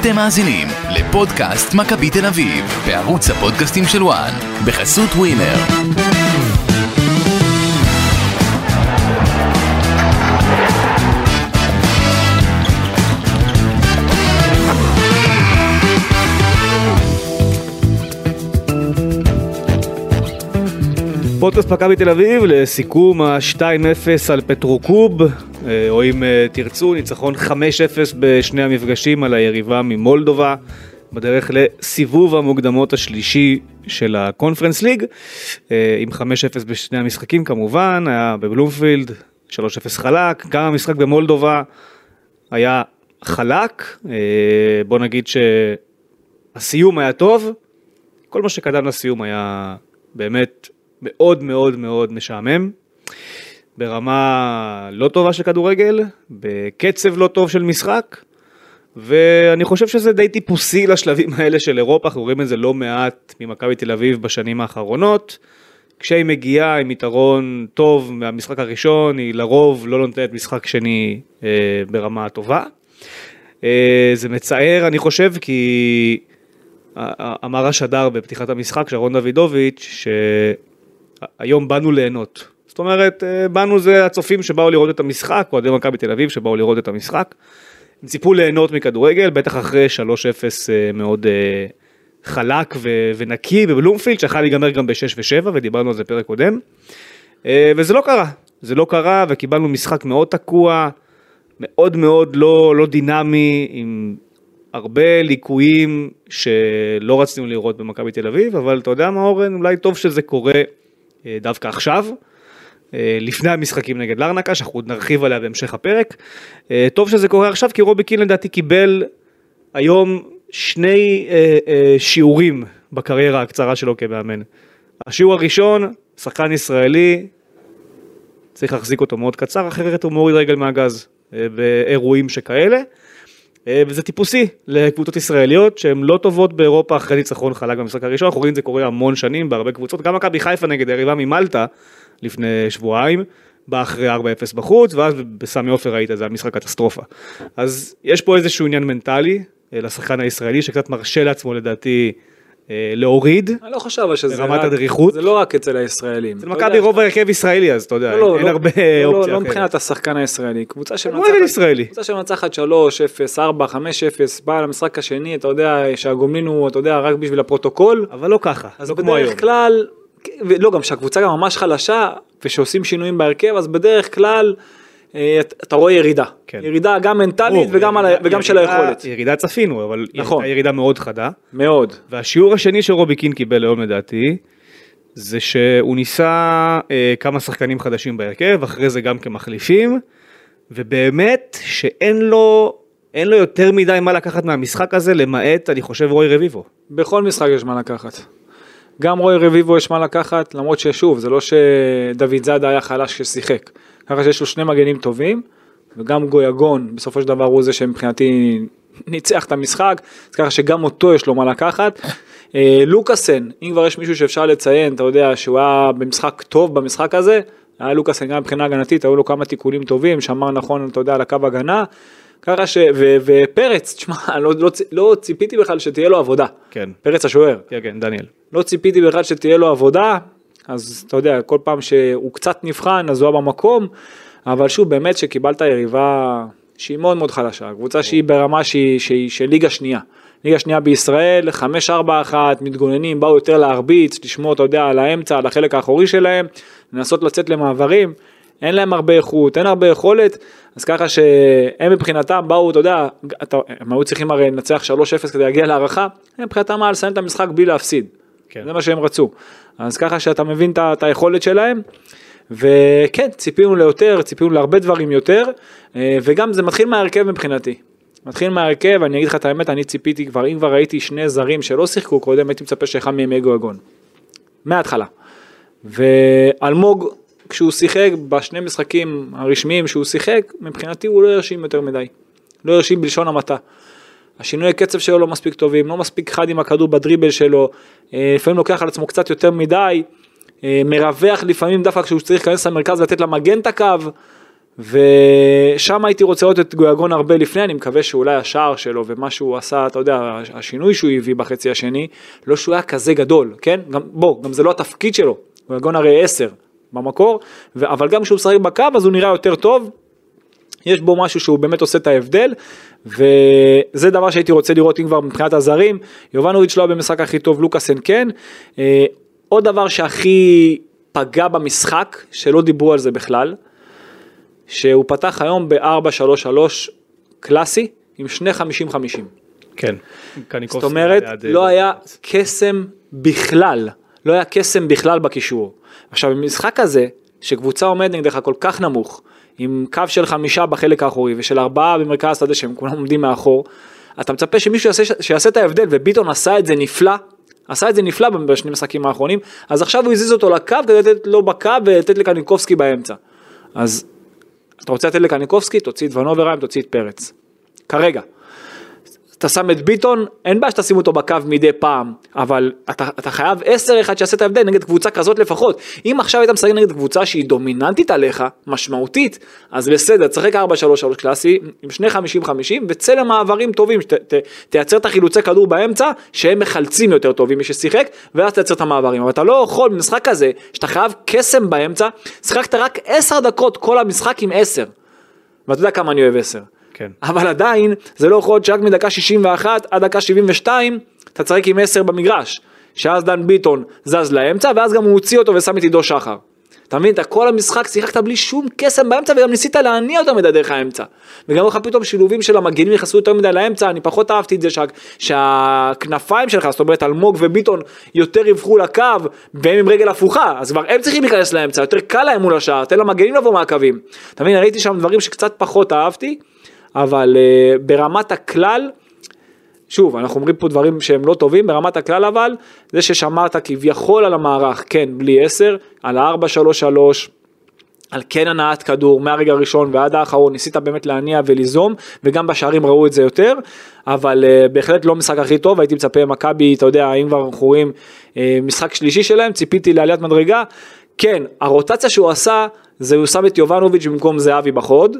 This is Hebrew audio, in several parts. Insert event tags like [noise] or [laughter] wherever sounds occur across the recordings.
אתם מאזינים לפודקאסט מכבי תל אביב, בערוץ הפודקאסטים של וואן, בחסות ווינר. פודקאסט מכבי תל אביב לסיכום ה-2-0 על פטרוקוב, אה, או אם אה, תרצו, ניצחון 5-0 בשני המפגשים על היריבה ממולדובה, בדרך לסיבוב המוקדמות השלישי של הקונפרנס ליג, אה, עם 5-0 בשני המשחקים כמובן, היה בבלומפילד, 3-0 חלק, גם המשחק במולדובה היה חלק, בוא נגיד שהסיום היה טוב, כל מה שקדם לסיום היה באמת מאוד מאוד מאוד משעמם, ברמה לא טובה של כדורגל, בקצב לא טוב של משחק, ואני חושב שזה די טיפוסי לשלבים האלה של אירופה, אנחנו רואים את זה לא מעט ממכבי תל אביב בשנים האחרונות. כשהיא מגיעה עם יתרון טוב מהמשחק הראשון, היא לרוב לא נותנת משחק שני אה, ברמה טובה. אה, זה מצער, אני חושב, כי אמר השדר בפתיחת המשחק, שרון דוידוביץ', שהיום באנו ליהנות. זאת אומרת, אה, באנו זה הצופים שבאו לראות את המשחק, אוהדי מכבי תל אביב שבאו לראות את המשחק. הם ציפו ליהנות מכדורגל, בטח אחרי 3-0 אה, מאוד אה, חלק ו- ונקי בבלומפילד, שיכול להיגמר גם ב-6 ו-7, ודיברנו על זה פרק קודם. וזה לא קרה, זה לא קרה, וקיבלנו משחק מאוד תקוע, מאוד מאוד לא, לא דינמי, עם הרבה ליקויים שלא רצינו לראות במכבי תל אביב, אבל אתה יודע מה אורן, אולי טוב שזה קורה דווקא עכשיו. אה, לפני המשחקים נגד לרנקה, שאנחנו עוד נרחיב עליה בהמשך הפרק. אה, טוב שזה קורה עכשיו, כי רובי קין לדעתי קיבל היום שני אה, שיעורים בקריירה הקצרה שלו כמאמן. השיעור הראשון, שחקן ישראלי, צריך להחזיק אותו מאוד קצר, אחרת הוא מוריד רגל מהגז באירועים שכאלה. וזה טיפוסי לקבוצות ישראליות שהן לא טובות באירופה אחרי ניצחון חלק במשחק הראשון, אנחנו רואים את זה קורה המון שנים בהרבה קבוצות, גם מכבי חיפה נגד היריבה ממלטה לפני שבועיים, בא אחרי 4-0 בחוץ, ואז בסמי עופר ראית, זה היה משחק קטסטרופה. אז יש פה איזשהו עניין מנטלי אה, לשחקן הישראלי, שקצת מרשה לעצמו לדעתי אה, להוריד. אני לא חושב שזה רמת הדריכות. זה לא רק אצל הישראלים. אצל מכבי רוב ההרכב ישראלי אז אתה יודע, לא, אין לא, הרבה לא, אופציה לא מבחינת השחקן הישראלי, קבוצה שמנצחת 3-0, 4, 5-0, באה למשחק השני, אתה יודע שהגומלין הוא, אתה יודע, רק בשביל הפרוטוקול. אבל לא ככה, לא כמו היום. אז בדרך כלל לא, גם שהקבוצה גם ממש חלשה, ושעושים שינויים בהרכב, אז בדרך כלל אה, אתה רואה ירידה. כן. ירידה גם מנטלית וגם, ירידה, על, וגם ירידה, של היכולת. ירידה צפינו, אבל נכון. ירידה, ירידה מאוד חדה. מאוד. והשיעור השני שרובי קין קיבל היום לדעתי, זה שהוא ניסה אה, כמה שחקנים חדשים בהרכב, אחרי זה גם כמחליפים, ובאמת שאין לו... אין לו יותר מדי מה לקחת מהמשחק הזה, למעט, אני חושב, רוי רביבו. בכל משחק יש מה לקחת. גם רוי רביבו יש מה לקחת, למרות ששוב, זה לא שדוד זאדה היה חלש ששיחק. ככה שיש לו שני מגנים טובים, וגם גויגון, בסופו של דבר הוא זה שמבחינתי ניצח את המשחק, אז ככה שגם אותו יש לו מה לקחת. אה, לוקאסן, אם כבר יש מישהו שאפשר לציין, אתה יודע שהוא היה במשחק טוב במשחק הזה, היה לוקאסן גם מבחינה הגנתית, היו לו כמה תיקונים טובים, שמר נכון, אתה יודע, על הקו הגנה. ככה ש... ו, ופרץ, תשמע, [laughs] לא, לא, לא ציפיתי בכלל שתהיה לו עבודה. כן. פרץ השוער. כן, כן, דניאל. לא ציפיתי בכלל שתהיה לו עבודה, אז אתה יודע, כל פעם שהוא קצת נבחן, אז הוא היה במקום, אבל שוב, באמת שקיבלת יריבה שהיא מאוד מאוד חלשה, קבוצה שהיא ברמה שהיא, שהיא של ליגה שנייה. ליגה שנייה בישראל, 5-4-1, מתגוננים, באו יותר להרביץ, לשמור, אתה יודע, על האמצע, על החלק האחורי שלהם, לנסות לצאת למעברים. אין להם הרבה איכות, אין הרבה יכולת, אז ככה שהם מבחינתם באו, אתה יודע, אתה, הם היו צריכים הרי לנצח 3-0 כדי להגיע להערכה, הם מבחינתם היה לסיים את המשחק בלי להפסיד, כן. זה מה שהם רצו, אז ככה שאתה מבין את היכולת שלהם, וכן, ציפינו ליותר, ציפינו להרבה דברים יותר, אה, וגם זה מתחיל מההרכב מבחינתי. מתחיל מההרכב, אני אגיד לך את האמת, אני ציפיתי כבר, אם כבר ראיתי שני זרים שלא שיחקו קודם, הייתי מצפה שאחד מהם יהיה גויגון. מההתחלה. ואלמוג כשהוא שיחק בשני משחקים הרשמיים שהוא שיחק, מבחינתי הוא לא הרשים יותר מדי. לא הרשים בלשון המעטה. השינוי הקצב שלו לא מספיק טובים, לא מספיק חד עם הכדור בדריבל שלו, אה, לפעמים לוקח על עצמו קצת יותר מדי, אה, מרווח לפעמים דווקא כשהוא צריך להיכנס למרכז ולתת למגן את הקו, ושם הייתי רוצה לראות את גויגון הרבה לפני, אני מקווה שאולי השער שלו ומה שהוא עשה, אתה יודע, השינוי שהוא הביא בחצי השני, לא שהוא היה כזה גדול, כן? גם, בוא, גם זה לא התפקיד שלו, גויגון הרי 10 במקור, ו- אבל גם כשהוא משחק בקו אז הוא נראה יותר טוב, יש בו משהו שהוא באמת עושה את ההבדל, וזה דבר שהייתי רוצה לראות אם כבר מבחינת הזרים, יובנוביץ' לא היה במשחק הכי טוב, לוקאסן כן. אה, עוד דבר שהכי פגע במשחק, שלא דיברו על זה בכלל, שהוא פתח היום ב-4-3-3 קלאסי, עם שני 50-50. כן. זאת אומרת, לא היה קסם בכלל, לא היה קסם בכלל בקישור. עכשיו, במשחק הזה, שקבוצה עומדת נגדך כל כך נמוך, עם קו של חמישה בחלק האחורי ושל ארבעה במרכז השדה שהם כולם עומדים מאחור, אתה מצפה שמישהו יעשה, שיעשה את ההבדל, וביטון עשה את זה נפלא, עשה את זה נפלא בשני משחקים האחרונים, אז עכשיו הוא הזיז אותו לקו כדי לתת לו בקו ולתת לקניקובסקי באמצע. אז אתה רוצה לתת לקניקובסקי, תוציא את ונוברהיים, תוציא את פרץ. כרגע. אתה שם את ביטון, אין בעיה שתשים אותו בקו מדי פעם, אבל אתה, אתה חייב 10 אחד שיעשה את ההבדל נגד קבוצה כזאת לפחות. אם עכשיו היית משחק נגד קבוצה שהיא דומיננטית עליך, משמעותית, אז בסדר, תשחק 4-3-3 קלאסי, עם שני 50-50, וצא למעברים טובים, ת, ת, תייצר את החילוצי כדור באמצע, שהם מחלצים יותר טובים מי ששיחק, ואז תייצר את המעברים. אבל אתה לא יכול במשחק כזה, שאתה חייב קסם באמצע, שיחקת רק 10 דקות כל המשחק עם 10. ואתה יודע כמה אני אוהב 10. כן. אבל עדיין זה לא יכול להיות שרק מדקה 61 עד דקה 72 אתה צחק עם 10 במגרש. שאז דן ביטון זז לאמצע ואז גם הוא הוציא אותו ושם את עידו שחר. אתה מבין, אתה כל המשחק שיחקת בלי שום קסם באמצע וגם ניסית להניע יותר מדי דרך האמצע. וגם לך פתאום שילובים של המגנים נכנסו יותר מדי לאמצע, אני פחות אהבתי את זה שה, שהכנפיים שלך, זאת אומרת אלמוג וביטון יותר יבחו לקו והם עם רגל הפוכה, אז כבר הם צריכים להיכנס לאמצע, יותר קל להם מול השער, תן למגנים לבוא מהקווים. אתה מבין, ראיתי שם דברים שקצת פחות אהבתי. אבל uh, ברמת הכלל, שוב, אנחנו אומרים פה דברים שהם לא טובים, ברמת הכלל אבל, זה ששמרת כביכול על המערך, כן, בלי 10, על ה-4-3-3, על כן הנעת כדור מהרגע הראשון ועד האחרון, ניסית באמת להניע וליזום, וגם בשערים ראו את זה יותר, אבל uh, בהחלט לא משחק הכי טוב, הייתי מצפה מכבי, אתה יודע, אם כבר אנחנו רואים uh, משחק שלישי שלהם, ציפיתי לעליית מדרגה, כן, הרוטציה שהוא עשה, זה הוא שם את יובנוביץ' במקום זהבי בחוד,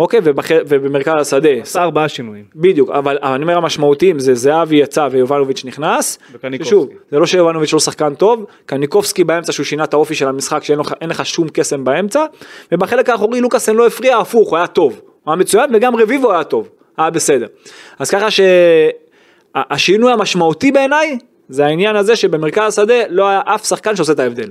אוקיי, ובח... ובמרכז השדה. עשה ארבעה שינויים. בדיוק, אבל, אבל אני אומר המשמעותיים זה זהבי יצא ויובנוביץ' נכנס. וקניקובסקי. שוב, זה לא שיובנוביץ' לא שחקן טוב, קניקובסקי באמצע שהוא שינה את האופי של המשחק שאין לך, לך שום קסם באמצע, ובחלק האחורי לוקאסן לא הפריע, הפוך, הוא היה טוב. הוא היה מצוין וגם רביבו היה טוב, היה בסדר. אז ככה שהשינוי המשמעותי בעיניי זה העניין הזה שבמרכז השדה לא היה אף שחקן שעושה את ההבדל.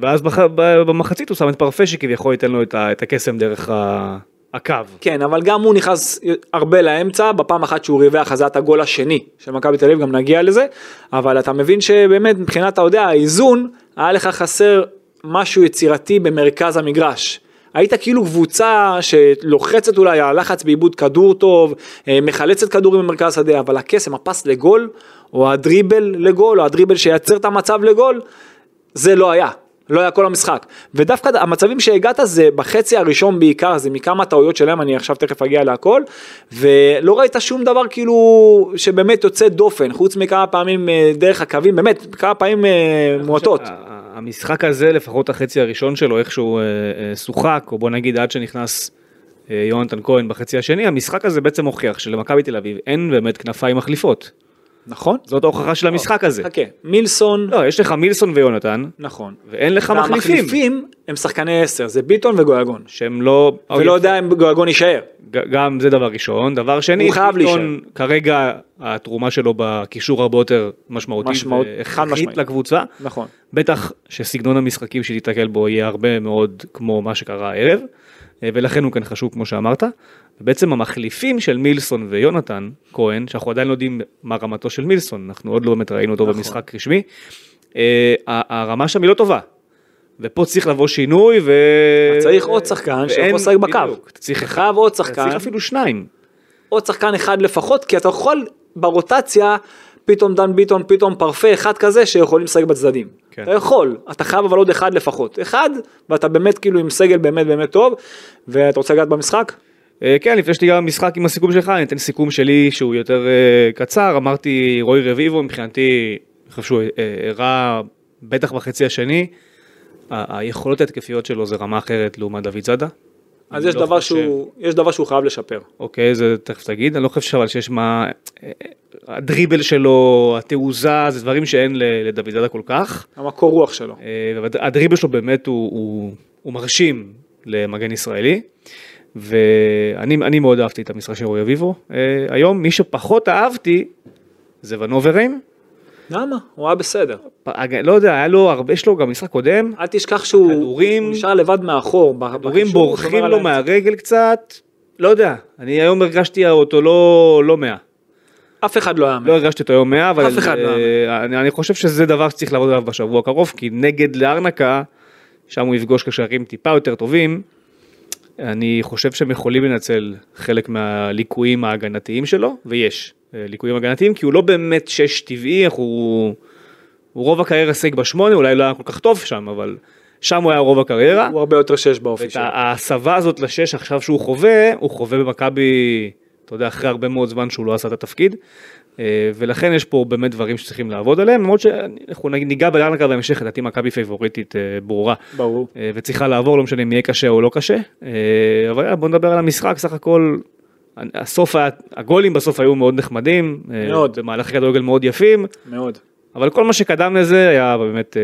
ואז בח... במחצית הוא שם את פרפה שכביכול ייתן לו את, ה... את הקסם דרך ה... הקו. כן, אבל גם הוא נכנס הרבה לאמצע, בפעם אחת שהוא ריווח אז זה היה את הגול השני של מכבי תל אביב, גם נגיע לזה, אבל אתה מבין שבאמת מבחינת, אתה יודע, האיזון, היה לך חסר משהו יצירתי במרכז המגרש. היית כאילו קבוצה שלוחצת אולי, הלחץ בעיבוד כדור טוב, אה, מחלצת כדורים במרכז השדה, אבל הקסם, הפס לגול, או הדריבל לגול, או הדריבל שייצר את המצב לגול, זה לא היה. לא היה כל המשחק. ודווקא המצבים שהגעת זה בחצי הראשון בעיקר, זה מכמה טעויות שלהם, אני עכשיו תכף אגיע להכל, ולא ראית שום דבר כאילו שבאמת יוצא דופן, חוץ מכמה פעמים אה, דרך הקווים, באמת, כמה פעמים אה, מועטות. המשחק הזה, לפחות החצי הראשון שלו, איכשהו אה, שוחק, או בוא נגיד עד שנכנס יונתן כהן בחצי השני, המשחק הזה בעצם הוכיח שלמכבי תל אביב אין באמת כנפיים מחליפות. נכון. זאת ההוכחה של המשחק הזה. חכה, מילסון. לא, יש לך מילסון ויונתן. נכון. ואין לך מחליפים. והמחליפים הם שחקני 10, זה ביטון וגויגון. שהם לא... ולא יודע אם גויגון יישאר. גם זה דבר ראשון. דבר שני, הוא חייב להישאר. כרגע התרומה שלו בקישור הרבה יותר משמעותית. משמעות, חד משמעית. לקבוצה. נכון. בטח שסגנון המשחקים שתיתקל בו יהיה הרבה מאוד כמו מה שקרה הערב. ולכן הוא כאן חשוב כמו שאמרת. ובעצם המחליפים של מילסון ויונתן כהן, שאנחנו עדיין לא יודעים מה רמתו של מילסון, אנחנו עוד לא באמת ראינו אותו נכון. במשחק רשמי, אה, הרמה שם היא לא טובה. ופה צריך לבוא שינוי ו... צריך עוד שחקן שיכול לשחק בקו. צריך חייב עוד שחקן. צריך אפילו שניים. עוד שחקן אחד לפחות, כי אתה יכול ברוטציה, פתאום דן ביטון, פתאום פרפה, אחד כזה שיכולים לשחק בצדדים. כן. אתה יכול, אתה חייב אבל עוד אחד לפחות. אחד, ואתה באמת כאילו עם סגל באמת באמת טוב, ואתה רוצה לגעת במשחק? אה, כן, לפני שתיגע במשחק עם הסיכום שלך, אני אתן סיכום שלי שהוא יותר אה, קצר, אמרתי רועי רביבו, מבחינתי, אני חושב שהוא אה, הראה, בטח בחצי השני, היכולות ההתקפיות שלו זה רמה אחרת לעומת דוד זאדה. אז יש לא דבר חושב- שהוא, יש דבר שהוא חייב לשפר. אוקיי, זה תכף תגיד, אני לא חושב אבל שיש מה... הדריבל שלו, התעוזה, זה דברים שאין לדוד זאדה כל כך. המקור רוח שלו. והדריבל שלו באמת הוא, הוא, הוא מרשים למגן ישראלי. ואני אני מאוד אהבתי את המשחק של רועי אביבו. אה, היום מי שפחות אהבתי זה ונוברים. למה? הוא היה בסדר. לא יודע, היה לו הרבה, יש לו גם משחק קודם. אל תשכח שהוא הוא נשאר לבד מאחור. כדורים בורחים לו. מהרגל קצת. לא יודע, אני היום הרגשתי אותו לא, לא 100. אף אחד לא היה לא הרגשתי אותו היום 100, אבל אף אחד לא אה, אני, אני חושב שזה דבר שצריך לעבוד עליו בשבוע הקרוב, כי נגד לארנקה, שם הוא יפגוש קשרים טיפה יותר טובים, אני חושב שהם יכולים לנצל חלק מהליקויים ההגנתיים שלו, ויש אה, ליקויים הגנתיים, כי הוא לא באמת שש טבעי, איך הוא, הוא רוב הקריירה שיג בשמונה, אולי לא היה כל כך טוב שם, אבל שם הוא היה רוב הקריירה. הוא הרבה יותר שש באופי ואת שלו. ההסבה הזאת לשש עכשיו שהוא חווה, הוא חווה במכבי, אתה יודע, אחרי הרבה מאוד זמן שהוא לא עשה את התפקיד. אה, ולכן יש פה באמת דברים שצריכים לעבוד עליהם, למרות שאנחנו ניגע בארנקה בהמשך, לדעתי מכבי פייבוריטית אה, ברורה. ברור. אה, וצריכה לעבור, לא משנה אם יהיה קשה או לא קשה. אבל יאללה, בוא נדבר על המשחק, סך הכל, הסוף, היה- הגולים בסוף היו מאוד נחמדים. מאוד. במהלכי כדורגל מאוד יפים, מאוד. אבל כל מה שקדם לזה היה באמת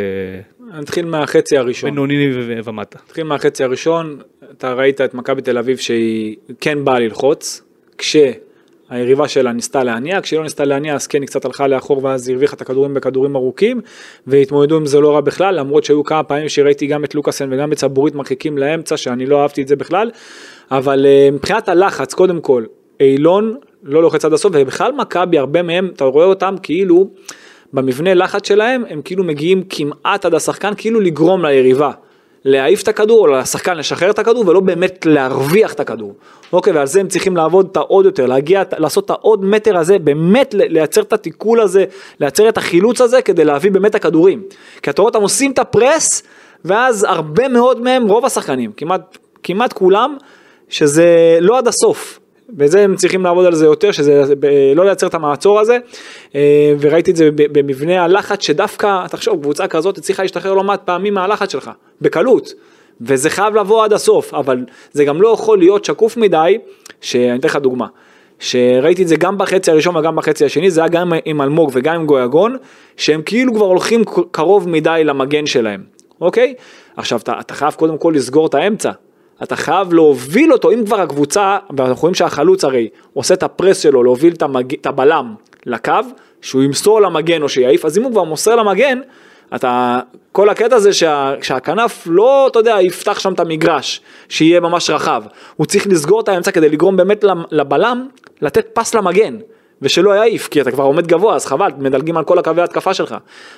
נתחיל מהחצי הראשון. בינוני ומטה. נתחיל מהחצי הראשון, אתה ראית את מכבי תל אביב שהיא כן באה ללחוץ, כשהיריבה שלה ניסתה להניע, כשהיא לא ניסתה להניע אז כן היא קצת הלכה לאחור ואז הרוויחה את הכדורים בכדורים ארוכים, והתמודדו עם זה לא רע בכלל, למרות שהיו כמה פעמים שראיתי גם את לוקאסן וגם את סבורית מרחיקים לאמצע, שאני לא אהבתי את זה בכלל, אבל אה, מבחינת הלחץ, קודם כל, אילון לא לוחץ עד הסוף, ובכלל מכבי, הרבה מהם, אתה רואה אותם כאילו, במבנה לחץ שלהם, הם כאילו מגיעים כמעט עד השחקן, כאילו לגרום ליריבה. להעיף את הכדור או לשחקן לשחרר את הכדור ולא באמת להרוויח את הכדור. אוקיי, ועל זה הם צריכים לעבוד את העוד יותר, להגיע, לעשות את העוד מטר הזה, באמת לייצר את התיקול הזה, לייצר את החילוץ הזה כדי להביא באמת את הכדורים. כי אתה רואה אותם עושים את הפרס, ואז הרבה מאוד מהם, רוב השחקנים, כמעט, כמעט כולם, שזה לא עד הסוף. וזה הם צריכים לעבוד על זה יותר, שזה ב- לא לייצר את המעצור הזה, אה, וראיתי את זה במבנה הלחץ שדווקא, תחשוב, קבוצה כזאת הצליחה להשתחרר לא מעט פעמים מהלחץ שלך, בקלות, וזה חייב לבוא עד הסוף, אבל זה גם לא יכול להיות שקוף מדי, שאני אתן לך דוגמה, שראיתי את זה גם בחצי הראשון וגם בחצי השני, זה היה גם עם אלמוג וגם עם גויגון, שהם כאילו כבר הולכים קרוב מדי למגן שלהם, אוקיי? עכשיו אתה, אתה חייב קודם כל לסגור את האמצע, אתה חייב להוביל אותו, אם כבר הקבוצה, ואנחנו רואים שהחלוץ הרי עושה את הפרס שלו להוביל את, המג... את הבלם לקו, שהוא ימסור למגן או שיעיף, אז אם הוא כבר מוסר למגן, אתה, כל הקטע זה שה, שהכנף לא, אתה יודע, יפתח שם את המגרש, שיהיה ממש רחב, הוא צריך לסגור את האמצע כדי לגרום באמת לבלם לתת פס למגן, ושלא יעיף, כי אתה כבר עומד גבוה, אז חבל, מדלגים על כל הקווי ההתקפה שלך,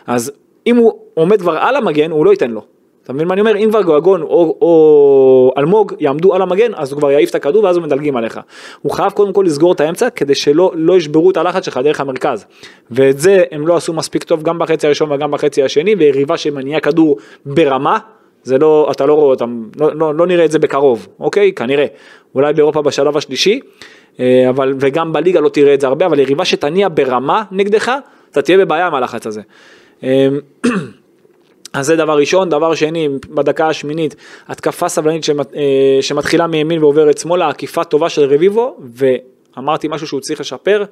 אז אם הוא עומד כבר על המגן, הוא לא ייתן לו. אתה מבין מה אני אומר? אם כבר גויגון או, או אלמוג יעמדו על המגן, אז הוא כבר יעיף את הכדור ואז הוא מדלגים עליך. הוא חייב קודם כל לסגור את האמצע כדי שלא לא ישברו את הלחץ שלך דרך המרכז. ואת זה הם לא עשו מספיק טוב גם בחצי הראשון וגם בחצי השני, ויריבה שמניעה כדור ברמה, זה לא, אתה לא רואה אותם, לא, לא, לא נראה את זה בקרוב, אוקיי? כנראה. אולי באירופה בשלב השלישי, אה, אבל, וגם בליגה לא תראה את זה הרבה, אבל יריבה שתניע ברמה נגדך, אתה תהיה בבעיה מהלחץ הזה. אז זה דבר ראשון, דבר שני, בדקה השמינית, התקפה סבלנית שמת, אה, שמתחילה מימין ועוברת שמאלה, עקיפה טובה של רביבו, ואמרתי משהו שהוא צריך לשפר,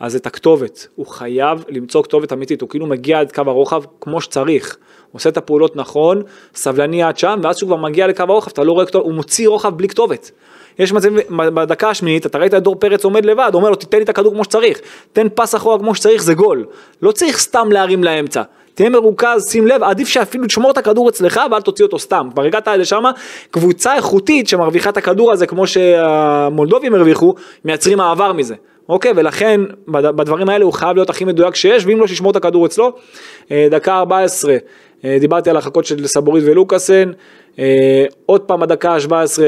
אז את הכתובת, הוא חייב למצוא כתובת אמיתית, הוא כאילו מגיע עד קו הרוחב כמו שצריך, הוא עושה את הפעולות נכון, סבלני עד שם, ואז שהוא כבר מגיע לקו הרוחב, אתה לא רואה כתובת, הוא מוציא רוחב בלי כתובת. יש מצבים, בדקה השמינית, אתה ראית את דור פרץ עומד לבד, אומר לו תיתן לי את הכדור כמו שצריך, תן פס אחורה כמו שצריך, זה גול. לא צריך סתם להרים לאמצע. תהיה מרוכז, שים לב, עדיף שאפילו תשמור את הכדור אצלך ואל תוציא אותו סתם. כבר הגעת לשם, קבוצה איכותית שמרוויחה את הכדור הזה כמו שהמולדובים הרוויחו, מייצרים מעבר מזה. אוקיי, ולכן בדברים האלה הוא חייב להיות הכי מדויק שיש, ואם לא שישמור את הכדור אצלו. דקה 14, דיברתי על החכות של סבורית ולוקאסן. עוד פעם בדקה ה-17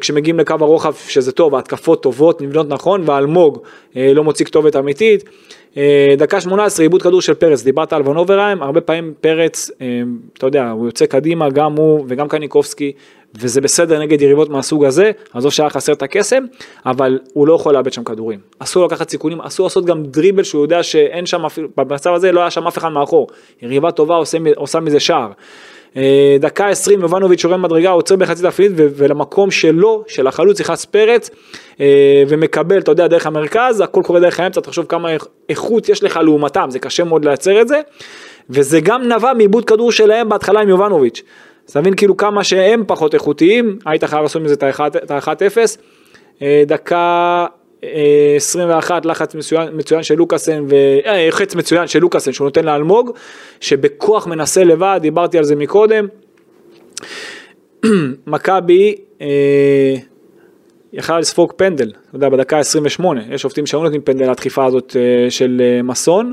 כשמגיעים לקו הרוחב שזה טוב, ההתקפות טובות, נבנות נכון, ואלמוג לא מוציא כתובת אמיתית. דקה 18 עיבוד כדור של פרץ, דיברת על ונוברהיים, הרבה פעמים פרץ, אתה יודע, הוא יוצא קדימה, גם הוא וגם קניקובסקי, וזה בסדר נגד יריבות מהסוג הזה, עזוב שהיה חסר את הקסם, אבל הוא לא יכול לאבד שם כדורים. אסור לקחת סיכונים, אסור לעשות גם דריבל שהוא יודע שאין שם במצב הזה לא היה שם אף אחד מאחור. יריבה טובה עושה, עושה מזה שער. אה, דקה 20 יובנוביץ' יורד מדרגה, עוצר בחצי ו- ולמקום שלו, של החלוץ, נכנס פרץ אה, ומקבל, אתה יודע, דרך המרכז, הכל קורה דרך האמצע, תחשוב כמה איכ- איכות יש לך לעומתם, זה קשה מאוד לייצר את זה, וזה גם נבע מעיבוד כדור שלהם בהתחלה עם יובנוביץ'. אז אתה מבין כאילו כמה שהם פחות איכותיים, היית חייב לעשות מזה את ה-1-0. אה, דקה 21 לחץ מצוין, מצוין של לוקאסן, ו... אה, חץ מצוין של לוקאסן שהוא נותן לאלמוג, שבכוח מנסה לבד, דיברתי על זה מקודם. [clears throat] מכבי אה, יכלה לספוג פנדל, אתה יודע, בדקה 28, יש שופטים שהיו נותנים פנדל לדחיפה הזאת אה, של אה, מסון.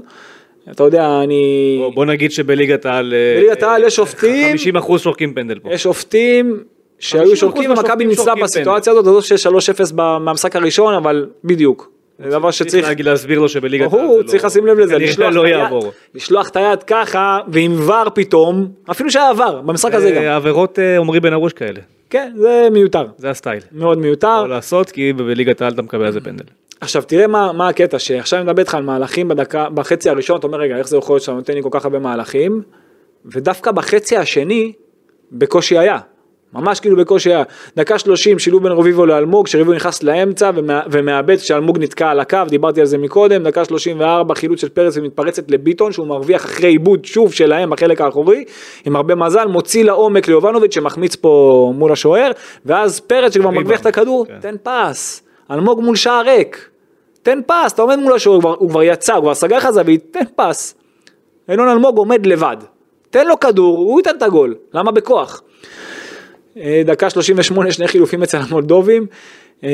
אתה יודע, אני... בוא, בוא נגיד שבליגת העל... אה, בליגת העל יש שופטים- 50 אחוז שורקים פנדל פה. יש שופטים שהיו 50% שורקים ומכבי ניצלה בסיטואציה הזאת, הזאת של 3-0 ב- מהמשחק הראשון, אבל בדיוק. זה דבר צריך שצריך, להגיד להסביר לו שבליגת העל ברור, זה לא- צריך לשים לב לזה, לשלוח לא את היד- יעבור. לשלוח את היד ככה, ועם ור פתאום, אפילו שהיה ור, במשחק הזה גם. אה, עבירות אה, עמרי בן ארוש כאלה, כן, זה מיותר, זה הסטייל. מאוד מיותר. לא לעשות כי בליגת העל אתה מקבל על זה פנדל. עכשיו תראה מה, מה הקטע, שעכשיו אני מדבר איתך על מהלכים בדקה, בחצי הראשון, אתה אומר רגע, איך זה יכול להיות שאתה נותן לי כל כך הרבה מהלכים, ודווקא בחצי השני, בקושי היה. ממש כאילו בקושי היה. דקה 30 שילוב בין רביבו לאלמוג, שרביבו נכנס לאמצע ומא- ומאבד כשאלמוג נתקע על הקו, דיברתי על זה מקודם, דקה 34 חילוץ של פרץ ומתפרצת לביטון שהוא מרוויח אחרי עיבוד שוב שלהם בחלק האחורי, עם הרבה מזל, מוציא לעומק ליובנוביץ' שמחמיץ פה מול השוער, ואז פרץ שכבר מרוויח את הכדור, כן. תן פס, אלמוג מול שער ריק, תן פס, אתה עומד מול השוער, הוא הוא כבר יצא, הוא כבר סגר לך זווית, תן פס. ינון אלמוג עומד לבד, תן לו כדור, הוא ייתן את הגול, למה בכוח? אה, דקה 38 שני חילופים אצל המולדובים. אה,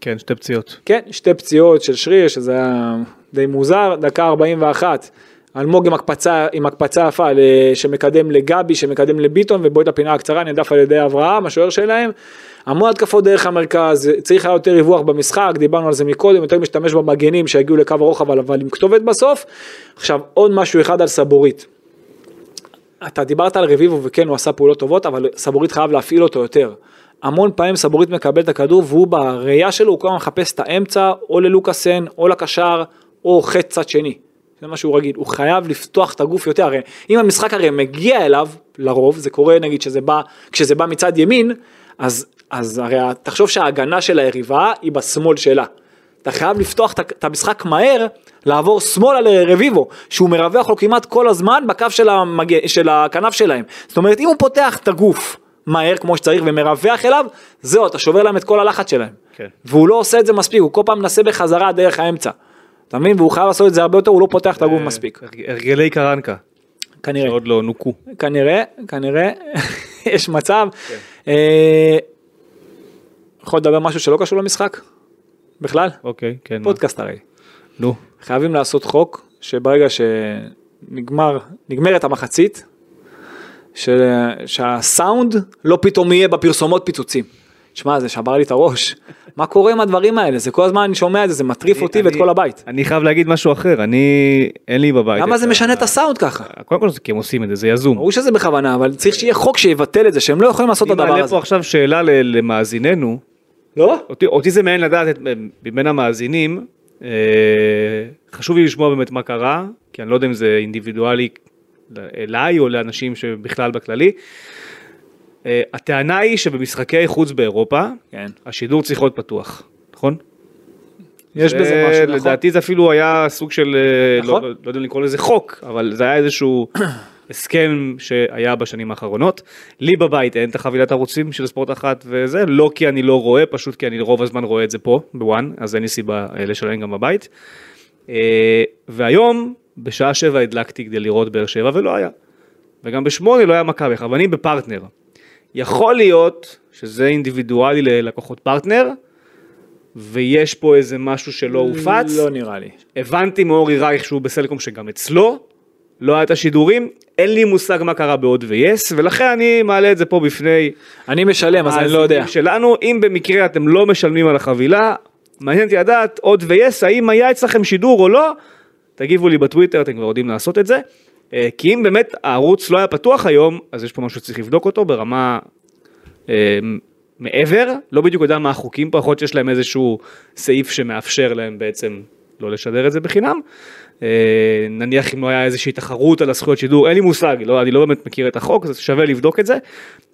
כן, שתי פציעות. כן, שתי פציעות של שריר, שזה היה די מוזר, דקה 41. אלמוג עם הקפצה, עם הקפצה יפה ל- שמקדם לגבי, שמקדם לביטון ובועט לפינה הקצרה, נעדף על ידי אברהם, השוער שלהם. המון התקפות דרך המרכז, צריך היה יותר ריווח במשחק, דיברנו על זה מקודם, יותר משתמש במגנים שיגיעו לקו הרוחב, אבל עם כתובת בסוף. עכשיו, עוד משהו אחד על סבורית. אתה דיברת על רביבו וכן הוא עשה פעולות טובות אבל סבורית חייב להפעיל אותו יותר. המון פעמים סבורית מקבל את הכדור והוא בראייה שלו הוא כל הזמן מחפש את האמצע או ללוקאסן או לקשר או חץ צד שני. זה מה שהוא רגיל, הוא חייב לפתוח את הגוף יותר, הרי אם המשחק הרי מגיע אליו, לרוב, זה קורה נגיד שזה בא, כשזה בא מצד ימין, אז, אז הרי תחשוב שההגנה של היריבה היא בשמאל שלה. אתה חייב לפתוח את המשחק מהר, לעבור שמאלה לרביבו, שהוא מרווח לו כמעט כל הזמן בקו של, המג... של הכנף שלהם. זאת אומרת, אם הוא פותח את הגוף מהר כמו שצריך ומרווח אליו, זהו, אתה שובר להם את כל הלחץ שלהם. כן. והוא לא עושה את זה מספיק, הוא כל פעם מנסה בחזרה דרך האמצע. אתה מבין? והוא חייב לעשות את זה הרבה יותר, הוא לא פותח את הגוף מספיק. הר- הרגלי קרנקה, כנראה. שעוד לא נוקו. כנראה, כנראה, [laughs] יש מצב. כן. אה, יכול לדבר משהו שלא קשור למשחק? בכלל? אוקיי, כן. פודקאסט הרי. נו. חייבים לעשות חוק שברגע שנגמר, נגמרת המחצית, ש... שהסאונד לא פתאום יהיה בפרסומות פיצוצים. שמע, זה שבר לי את הראש. מה קורה עם הדברים האלה? זה כל הזמן אני שומע את זה, זה מטריף אותי ואת אני- כל הבית. אני חייב להגיד משהו אחר, אני, אין לי בבית. למה זה משנה את הסאונד ככה? קודם כל זה כי הם עושים את זה, זה יזום. ברור שזה בכוונה, אבל צריך שיהיה חוק שיבטל את זה, שהם לא יכולים לעשות את אני הדבר מעלה הזה. פה עכשיו שאלה למאזיננו, לא? אותי, אותי זה מעניין לדעת את, מבין המאזינים, אה, חשוב לי לשמוע באמת מה קרה, כי אני לא יודע אם זה אינדיבידואלי אליי או לאנשים שבכלל בכללי. אה, הטענה היא שבמשחקי חוץ באירופה, כן. השידור צריך להיות פתוח, נכון? יש בזה משהו, נכון? לדעתי זה אפילו היה סוג של, אה, נכון. לא, לא יודע אם לקרוא לזה חוק, אבל זה היה איזשהו הסכם שהיה בשנים האחרונות. לי בבית אין את החבילת ערוצים של ספורט אחת וזה, לא כי אני לא רואה, פשוט כי אני רוב הזמן רואה את זה פה, ב ONE, אז אין לי סיבה אה, לשלם גם בבית. אה, והיום, בשעה שבע הדלקתי כדי לראות באר שבע ולא היה. וגם בשמונה לא היה מכבי, אבל אני בפרטנר. יכול להיות שזה אינדיבידואלי ללקוחות פרטנר, ויש פה איזה משהו שלא הופץ. לא נראה לי. הבנתי מאורי רייך שהוא בסלקום שגם אצלו לא היה את השידורים, אין לי מושג מה קרה בעוד ויס, ולכן אני מעלה את זה פה בפני אני משלם, אז אני לא יודע. שלנו, אם במקרה אתם לא משלמים על החבילה, מעניין אותי לדעת עוד ויס, האם היה אצלכם שידור או לא, תגיבו לי בטוויטר, אתם כבר יודעים לעשות את זה, אה, כי אם באמת הערוץ לא היה פתוח היום, אז יש פה משהו שצריך לבדוק אותו ברמה אה, מעבר, לא בדיוק יודע מה החוקים פה, יכול להיות שיש להם איזשהו סעיף שמאפשר להם בעצם לא לשדר את זה בחינם. אה, נניח אם לא היה איזושהי תחרות על הזכויות שידור, אין לי מושג, לא, אני לא באמת מכיר את החוק, אז שווה לבדוק את זה.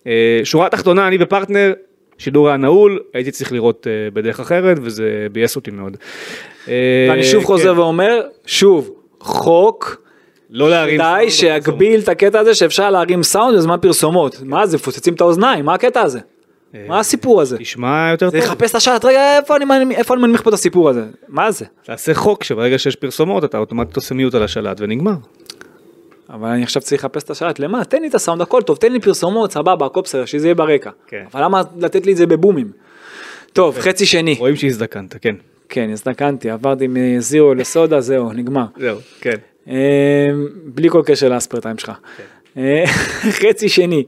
אה, שורה תחתונה, אני ופרטנר, שידור היה נעול, הייתי צריך לראות אה, בדרך אחרת, וזה ביאס אותי מאוד. ואני שוב כן. חוזר ואומר, שוב, חוק, לא להרים די סאונד שיגביל את הקטע הזה שאפשר להרים סאונד בזמן פרסומות. מה זה, מפוצצים את האוזניים, מה הקטע הזה? מה הסיפור הזה? תשמע יותר טוב. לחפש את השלט, רגע, איפה אני מנמיך- איפה אני מנמיך פה את הסיפור הזה? מה זה? תעשה חוק שברגע שיש פרסומות אתה אוטומטית עושה מיוט על השלט ונגמר. אבל אני עכשיו צריך לחפש את השלט, למה? תן לי את הסאונד, הכל טוב, תן לי פרסומות, סבבה, הכל בסדר, שזה יהיה ברקע. כן. אבל למה לתת לי את זה בבומים? טוב, חצי שני. רואים שהזדקנת, כן. כן, הזדקנתי, עברתי מזירו לסודה, זהו, נגמר. זהו, כן. אה, בלי כל קשר לאספרטיים שלך. אה, [laughs] חצי שני,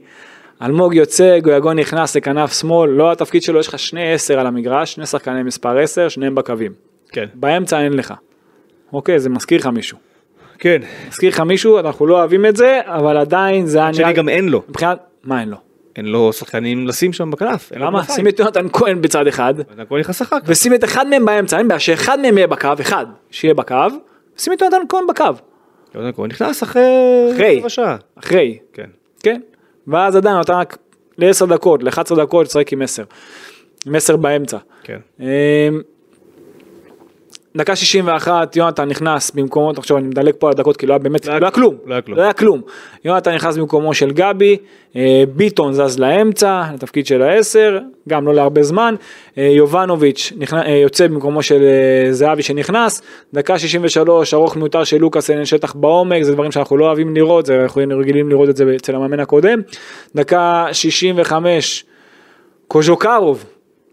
אלמוג יוצא, גויגון נכנס לכנף שמאל, לא התפקיד שלו, יש לך שני עשר על המגרש, שני שחקני מספר עשר, שניהם בקווים. כן. באמצע אין לך. אוקיי, זה מזכיר לך מישהו. כן. מזכיר לך מישהו, אנחנו לא אוהבים את זה, אבל עדיין זה היה שני גם אין לו. מבחינת, מה אין לו? אין לו שחקנים לשים שם בכנף. למה? שים את יונתן כהן בצד אחד, הכל נכנס אחר כך. ושים את אחד מהם באמצע, אין בעיה, שאחד מהם יהיה בקו, אחד, שיהיה בקו, ושים את יונתן כהן בקו, יונתן כהן נכנס אחרי אחרי. אחרי, כן. כן? ואז עדיין אתה רק ל-10 דקות, ל-11 דקות, תשחק עם 10. עם 10 באמצע. כן. דקה 61, יונתן נכנס במקומו, עכשיו אני מדלג פה על הדקות, כי לא היה באמת, לא היה כלום, לא היה כלום. לא היה כלום. יונתן נכנס במקומו של גבי, אה, ביטון זז לאמצע, לתפקיד של העשר, גם לא להרבה זמן, אה, יובנוביץ' אה, יוצא במקומו של זהבי שנכנס, דקה 63, ארוך מיותר של לוקאס, אין שטח בעומק, זה דברים שאנחנו לא אוהבים לראות, זה, אנחנו רגילים לראות את זה אצל המאמן הקודם, דקה 65, קוז'וקרוב,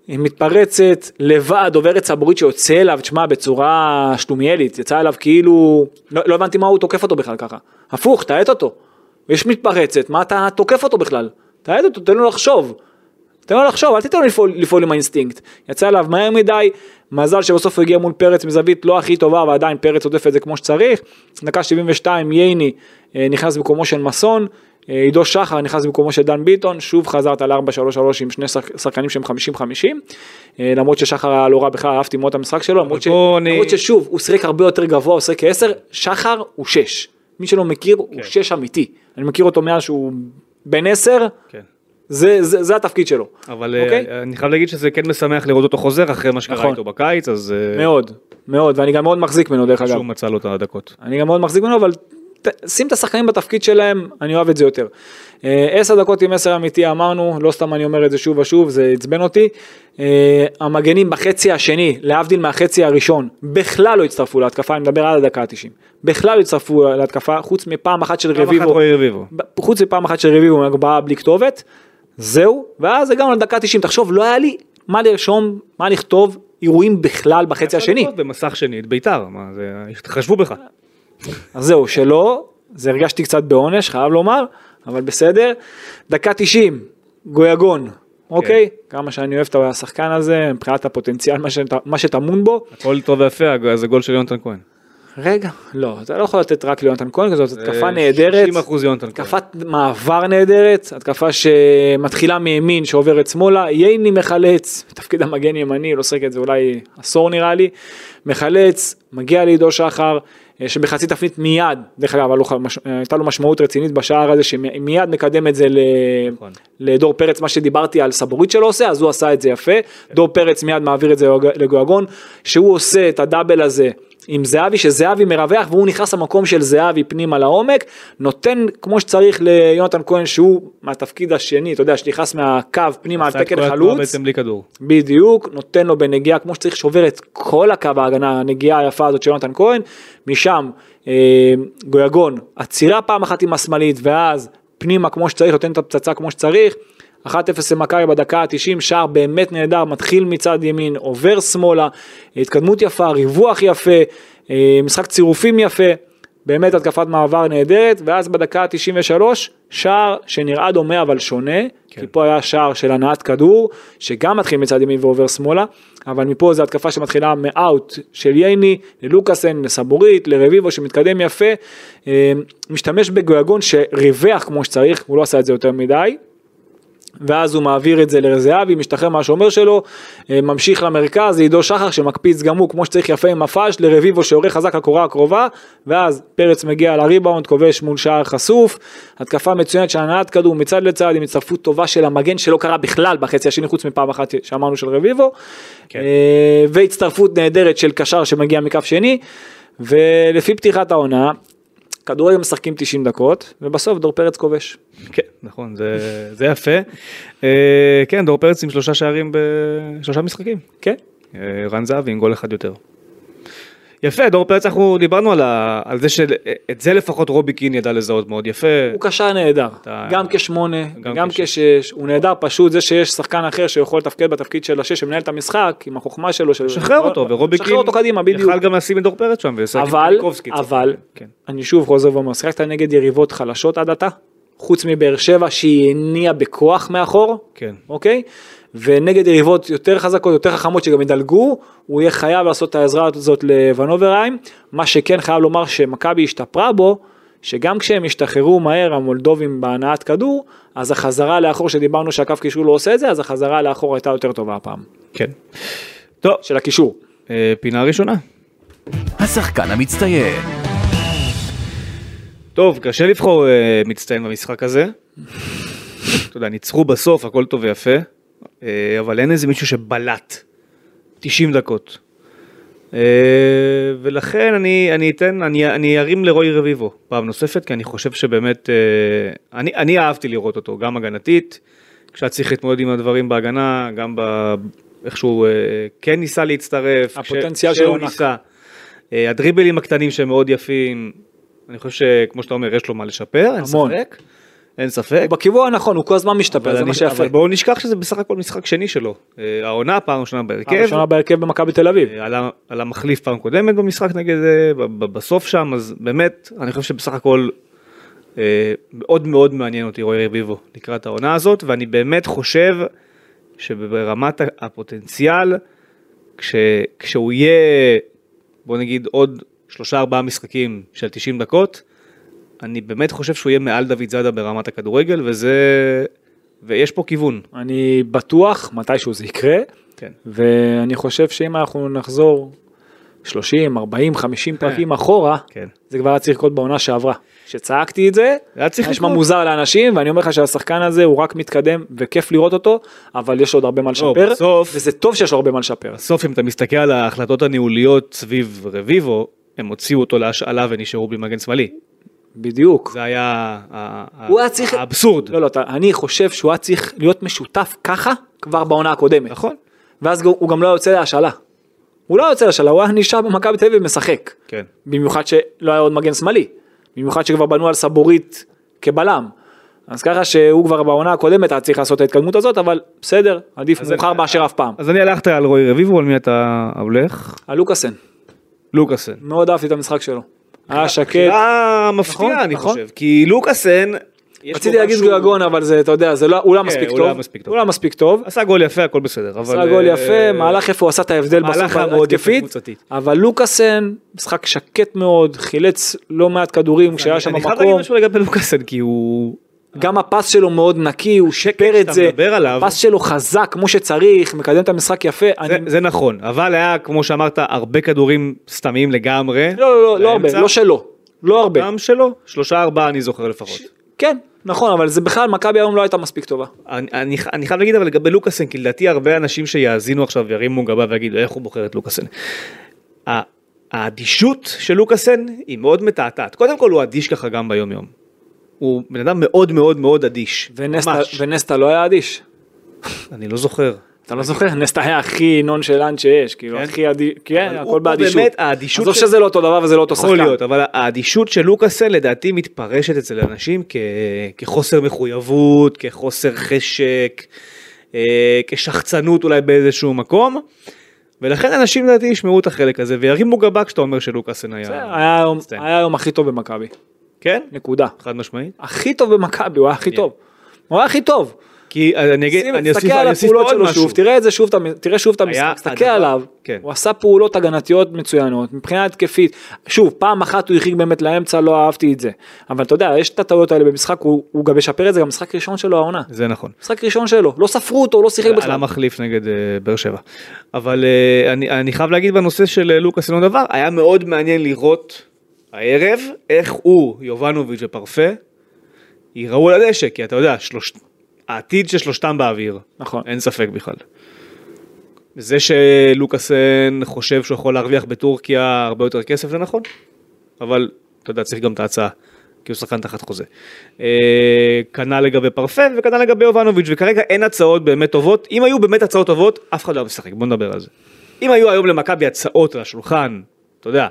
היא מתפרצת לבד, עוברת צבורית שיוצא אליו, תשמע, בצורה שלומיאלית, יצא אליו כאילו, לא, לא הבנתי מה הוא תוקף אותו בכלל ככה. הפוך, תעט אותו. יש מתפרצת, מה אתה תוקף אותו בכלל? תעט אותו, תן לו לחשוב. תן לו לחשוב, אל תיתן לו לפעול, לפעול עם האינסטינקט. יצא אליו מהר מדי, מזל שבסוף הוא הגיע מול פרץ מזווית לא הכי טובה, אבל עדיין פרץ עוטף את זה כמו שצריך. דקה 72, ייני אה, נכנס במקומו של מסון, עידו שחר נכנס במקומו של דן ביטון, שוב חזרת על 4-3-3 עם שני שחק- שחקנים שהם 50-50, אה, למרות ששחר היה לא רע בכלל, אהבתי מאוד את המשחק שלו, למרות, ש... אני- למרות ששוב, הוא שיחק הרבה יותר גבוה, הוא שיחק כ-10, שחר הוא 6. מי שלא מכיר, הוא 6 אמיתי. אני מכיר אותו מאז שהוא בן 10, כן. זה, זה, זה התפקיד שלו. אבל אוקיי? אה, אני חייב להגיד שזה כן משמח לראות אותו חוזר אחרי מה שקרה נכון. איתו בקיץ, אז אה, מאוד, מאוד, ואני גם מאוד מחזיק ממנו דרך אגב. שהוא מצא לו את הדקות. אני גם מאוד מחזיק ממנו, אבל שים את השחקנים בתפקיד שלהם, אני אוהב את זה יותר. אה, עשר דקות עם עשר אמיתי אמרנו, לא סתם אני אומר את זה שוב ושוב, זה עצבן אותי. אה, המגנים בחצי השני, להבדיל מהחצי הראשון, בכלל לא הצטרפו להתקפה, אני מדבר על הדקה ה-90. בכלל לא הצטרפו להתקפה, חוץ מפעם אחת של רביבו. ב- חוץ מפעם אחת של רביבו מהגבהה בלי כתובת, זהו, ואז הגענו לדקה 90, תחשוב, לא היה לי מה לרשום, מה לכתוב, אירועים בכלל בחצי השני. במסך שני את ביתר, מה זה, חשבו בך. אז זהו, שלא, זה הרגשתי קצת בעונש, חייב לומר, אבל בסדר. דקה 90, גויגון, אוקיי? כמה שאני אוהב את השחקן הזה, מבחינת הפוטנציאל, מה, שת, מה שטמון בו. הכל טוב ויפה, זה גול של יונתן כהן. רגע, לא, אתה לא יכול לתת רק ליונתן כהן, כי זאת התקפה אה, נהדרת. 60% יונתן כהן. התקפת מעבר נהדרת, התקפה שמתחילה מימין שעוברת שמאלה, ייני מחלץ, תפקיד המגן ימני, לא שחק את זה אולי עשור נראה לי, מחלץ, מגיע לעידו שחר, שבחצי תפנית מיד, דרך אגב, אה, הייתה לו משמעות רצינית בשער הזה, שמיד מקדם את זה ל... נכון. לדור פרץ, מה שדיברתי על סבורית שלו עושה, אז הוא עשה את זה יפה, דור פרץ מיד מעביר את זה לגויגון, שהוא עושה את הדאבל הזה. עם זהבי, שזהבי מרווח והוא נכנס למקום של זהבי פנימה לעומק, נותן כמו שצריך ליונתן כהן שהוא מהתפקיד השני, אתה יודע, שנכנס מהקו פנימה על תקן חלוץ, בעצם בלי כדור. בדיוק, נותן לו בנגיעה כמו שצריך, שובר את כל הקו ההגנה, הנגיעה היפה הזאת של יונתן כהן, משם אה, גויגון, עצירה פעם אחת עם השמאלית, ואז פנימה כמו שצריך, נותן את הפצצה כמו שצריך, 1-0 למכבי בדקה ה-90, שער באמת נהדר, מתחיל מצד ימין, עובר שמאלה, התקדמות יפה, ריווח יפה, אה, משחק צירופים יפה, באמת התקפת מעבר נהדרת, ואז בדקה ה-93, שער שנראה דומה אבל שונה, כן. כי פה היה שער של הנעת כדור, שגם מתחיל מצד ימין ועובר שמאלה, אבל מפה זו התקפה שמתחילה מאאוט של ייני, ללוקאסן, לסבורית, לרביבו שמתקדם יפה, אה, משתמש בגויגון שריווח כמו שצריך, הוא לא עשה את זה יותר מדי. ואז הוא מעביר את זה לרזהבי, משתחרר מהשומר שלו, אה, ממשיך למרכז, לעידו שחר שמקפיץ גם הוא כמו שצריך יפה עם הפאש, לרביבו שעורך חזק לקורה הקרובה, ואז פרץ מגיע לריבאונד, כובש מול שער חשוף, התקפה מצוינת של הנעת כדור מצד לצד עם הצטרפות טובה של המגן שלא קרה בכלל בחצי השני חוץ מפעם אחת שאמרנו של רביבו, כן. אה, והצטרפות נהדרת של קשר שמגיע מכף שני, ולפי פתיחת העונה, כדורגל משחקים 90 דקות, ובסוף דור פרץ כובש. כן, נכון, זה, זה יפה. אה, כן, דור פרץ עם שלושה שערים בשלושה משחקים. כן. אה, רן זהבי עם גול אחד יותר. יפה, דור פרץ, אנחנו דיברנו על, ה, על זה שאת זה לפחות רובי קין ידע לזהות מאוד יפה. הוא קשר נהדר, אתה- גם כשמונה, גם גם כשש. כשש, הוא נהדר פשוט, זה שיש שחקן אחר שיכול לתפקד בתפקיד של השש שמנהל את המשחק, עם החוכמה שלו, של- שחרר אותו, ורובי קין שחרר אותו קדימה, בדיוק. יכל גם לשים את דור פרץ שם ולשחק עם אבל, לצורך אבל, העניין. כן. אני שוב חוזר ואומר, שיחקת נגד יריבות חלשות עד עתה, חוץ מבאר שבע שהיא הניעה בכוח מאחור, כן. אוקיי? ונגד יריבות יותר חזקות, יותר חכמות שגם ידלגו, הוא יהיה חייב לעשות את העזרה הזאת לוונוברהיים. מה שכן חייב לומר שמכבי השתפרה בו, שגם כשהם השתחררו מהר המולדובים בהנעת כדור, אז החזרה לאחור שדיברנו שהקו קישור לא עושה את זה, אז החזרה לאחור הייתה יותר טובה הפעם, כן. טוב, של הקישור. אה, פינה ראשונה. השחקן המצטיין. טוב, קשה לבחור אה, מצטיין במשחק הזה. [laughs] אתה יודע, ניצחו בסוף, הכל טוב ויפה, אבל אין איזה מישהו שבלט 90 דקות. אה, ולכן אני, אני אתן, אני, אני ארים לרועי רביבו פעם נוספת, כי אני חושב שבאמת, אה, אני, אני אהבתי לראות אותו, גם הגנתית, כשהיה צריך להתמודד עם הדברים בהגנה, גם ב... אה, כן ניסה להצטרף, הפוטנציאל שלו. ניסה. אה, הדריבלים הקטנים שהם מאוד יפים, אני חושב שכמו שאתה אומר, יש לו מה לשפר, אין. ספק. אין ספק. הוא בכיוון הנכון, הוא כל הזמן משתפר, זה אני, מה שיפה. אבל בואו נשכח שזה בסך הכל משחק שני שלו. אה, העונה פעם ראשונה בהרכב, הראשונה בהרכב במכבי תל אביב. אה, עלה, עלה מחליף פעם קודמת במשחק נגד, אה, בסוף שם, אז באמת, אני חושב שבסך הכל מאוד מאוד מעניין אותי רועי רביבו לקראת העונה הזאת, ואני באמת חושב שברמת הפוטנציאל, כש, כשהוא יהיה, בוא נגיד עוד שלושה ארבעה משחקים של 90 דקות, אני באמת חושב שהוא יהיה מעל דוד זאדה ברמת הכדורגל, וזה, ויש פה כיוון. אני בטוח מתישהו זה יקרה, כן. ואני חושב שאם אנחנו נחזור 30, 40, 50 פרקים אחורה, כן. זה כבר היה צריך לקרות בעונה שעברה. כשצעקתי את זה, היה צריך נשמע לקרות. מוזר לאנשים, ואני אומר לך שהשחקן הזה הוא רק מתקדם וכיף לראות אותו, אבל יש עוד הרבה מה לשפר, לא, בסוף- וזה טוב שיש לו הרבה מה לשפר. בסוף אם אתה מסתכל על ההחלטות הניהוליות סביב רביבו, הם הוציאו אותו להשאלה ונשארו בלי מגן שמאלי. בדיוק. זה היה הוא היה צריך- האבסורד. לא, לא, אתה- אני חושב שהוא היה צריך להיות משותף ככה כבר בעונה הקודמת. נכון. ואז הוא הוא גם לא יוצא להשאלה. הוא לא יוצא להשאלה, הוא היה נשאר במכבי תל אביב ומשחק. כן. במיוחד שלא היה עוד מגן שמאלי. במיוחד שכבר בנו על סבורית כבלם. אז ככה שהוא כבר בעונה הקודמת היה צריך לעשות את ההתקדמות הזאת, אבל בסדר, עדיף מאוחר מאשר אף פעם. אז אני הלכת על רועי רביבו, על מי אתה הולך? על לוקאסן, לוקאסן. מאוד אהבתי את המשחק שלו. היה שקט. בחירה מפתיעה נכון, אני נכון. חושב, כי לוקאסן, רציתי להגיד גויגון, אבל זה, אתה יודע, זה לא, הוא לא כן, מספיק הוא טוב. לא מספיק טוב. הוא לא מספיק טוב. עשה גול יפה, הכל בסדר. עשה גול אה, יפה, מהלך איפה הוא עשה את ההבדל מהלך בסוף היה מאוד יפה התקפית, קבוצתית. אבל לוקאסן, משחק שקט מאוד, חילץ לא מעט כדורים כשהיה שם אני חייב להגיד במקום, משהו לגבי לוקאסן, כי הוא... גם הפס שלו מאוד נקי, הוא שיפר את זה, הפס שלו חזק כמו שצריך, מקדם את המשחק יפה, זה, אני- זה נכון, אבל היה, כמו שאמרת, הרבה כדורים סתמיים לגמרי. לא, לא, לא, לא הרבה. לא שלו, לא הרבה, גם שלו, שלושה ארבעה אני זוכר לפחות. כן, נכון, אבל זה בכלל, מכבי היום לא הייתה מספיק טובה. אני, אני, אני חייב להגיד אבל לגבי לוקאסן, כי לדעתי הרבה אנשים שיאזינו עכשיו וירימו גבה ויגידו איך הוא בוחר את לוקאסן. האדישות של לוקאסן היא מאוד מתעתעת. קודם כל הוא אדיש ככה גם ביום יום. הוא בן אדם מאוד מאוד מאוד אדיש. ונסטה לא היה אדיש. אני לא זוכר. אתה לא זוכר? נסטה היה הכי נונשלנט שיש, כאילו כן? הכי אדיש, כן, הכל באדישות. באמת, האדישות עזוב שזה לא אותו דבר וזה לא אותו שחקן. יכול להיות, אבל האדישות של לוקאסן לדעתי מתפרשת אצל אנשים. כחוסר מחויבות, כחוסר חשק, אה, כשחצנות אולי באיזשהו מקום. ולכן אנשים לדעתי ישמעו את החלק הזה וירימו גבה כשאתה אומר שלוקאסן היה... היה היום הכי טוב במכבי, כן? נקודה. חד משמעית. הכי טוב במכבי, הוא היה הכי. טוב. הוא היה הכי טוב. כי אני אגיד, אני אוסיף תסתכל על אני אוסיף פה הפעולות עוד שלו משהו. שוב, תראה את זה שוב, תראה שוב את המשחק, תסתכל עליו, כן. הוא עשה פעולות הגנתיות מצוינות, מבחינה התקפית, שוב, פעם אחת הוא הרחיק באמת לאמצע, לא אהבתי את זה, אבל אתה יודע, יש את הטעויות האלה במשחק, הוא הוא גם משפר את זה, גם משחק ראשון שלו העונה, זה נכון. משחק ראשון שלו, לא ספרו אותו, לא שיחק על בכלל. המחליף נגד אה, באר שבע. אבל אה, אני, אני חייב להגיד בנושא של אה, לוקאס עוד דבר, היה מאוד מעניין לראות הערב איך הוא, יובנוביץ' ופרפה, ייראו על הדשא, כי אתה יודע, שלוש... העתיד של שלושתם באוויר, נכון. אין ספק בכלל. זה שלוקאסן חושב שהוא יכול להרוויח בטורקיה הרבה יותר כסף זה נכון, אבל אתה יודע צריך גם את ההצעה, כי הוא שחקן תחת חוזה. אה, כנ"ל לגבי פרפה וכנ"ל לגבי יובנוביץ' וכרגע אין הצעות באמת טובות, אם היו באמת הצעות טובות אף אחד לא היה משחק, בוא נדבר על זה. אם היו היום למכבי הצעות על השולחן, אתה יודע,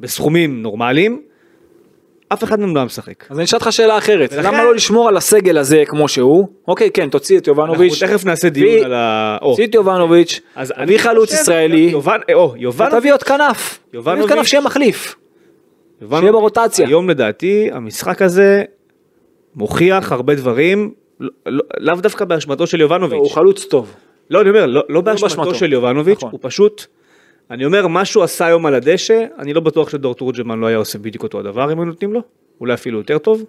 בסכומים נורמליים, אף אחד מהם לא היה משחק. אז אני אשאל אותך שאלה אחרת, ולכן- למה לא לשמור על הסגל הזה כמו שהוא? אוקיי, כן, תוציא את יובנוביץ', אנחנו תכף נעשה דיון תביא- על ה... תוציא את יובנוביץ', אז תביא חלוץ חושב- ישראלי, יובן, או, יובנוביץ', ותביא עוד כנף, יובנוביץ'- כנף שיהיה מחליף, יובנוביץ', שיהיה ברוטציה. היום לדעתי המשחק הזה מוכיח הרבה דברים, לא- לא- לאו דווקא באשמתו של הוא יובנוביץ'. חלוץ טוב. לא, אני אומר, לא, לא באשמתו באשמתו. של יובנוביץ', נכון. הוא פשוט, אני אומר, מה שהוא עשה היום על הדשא, אני לא בטוח שדור תורג'מן לא היה עושה בדיוק אותו הדבר אם היו נותנים לו, אולי אפילו יותר טוב,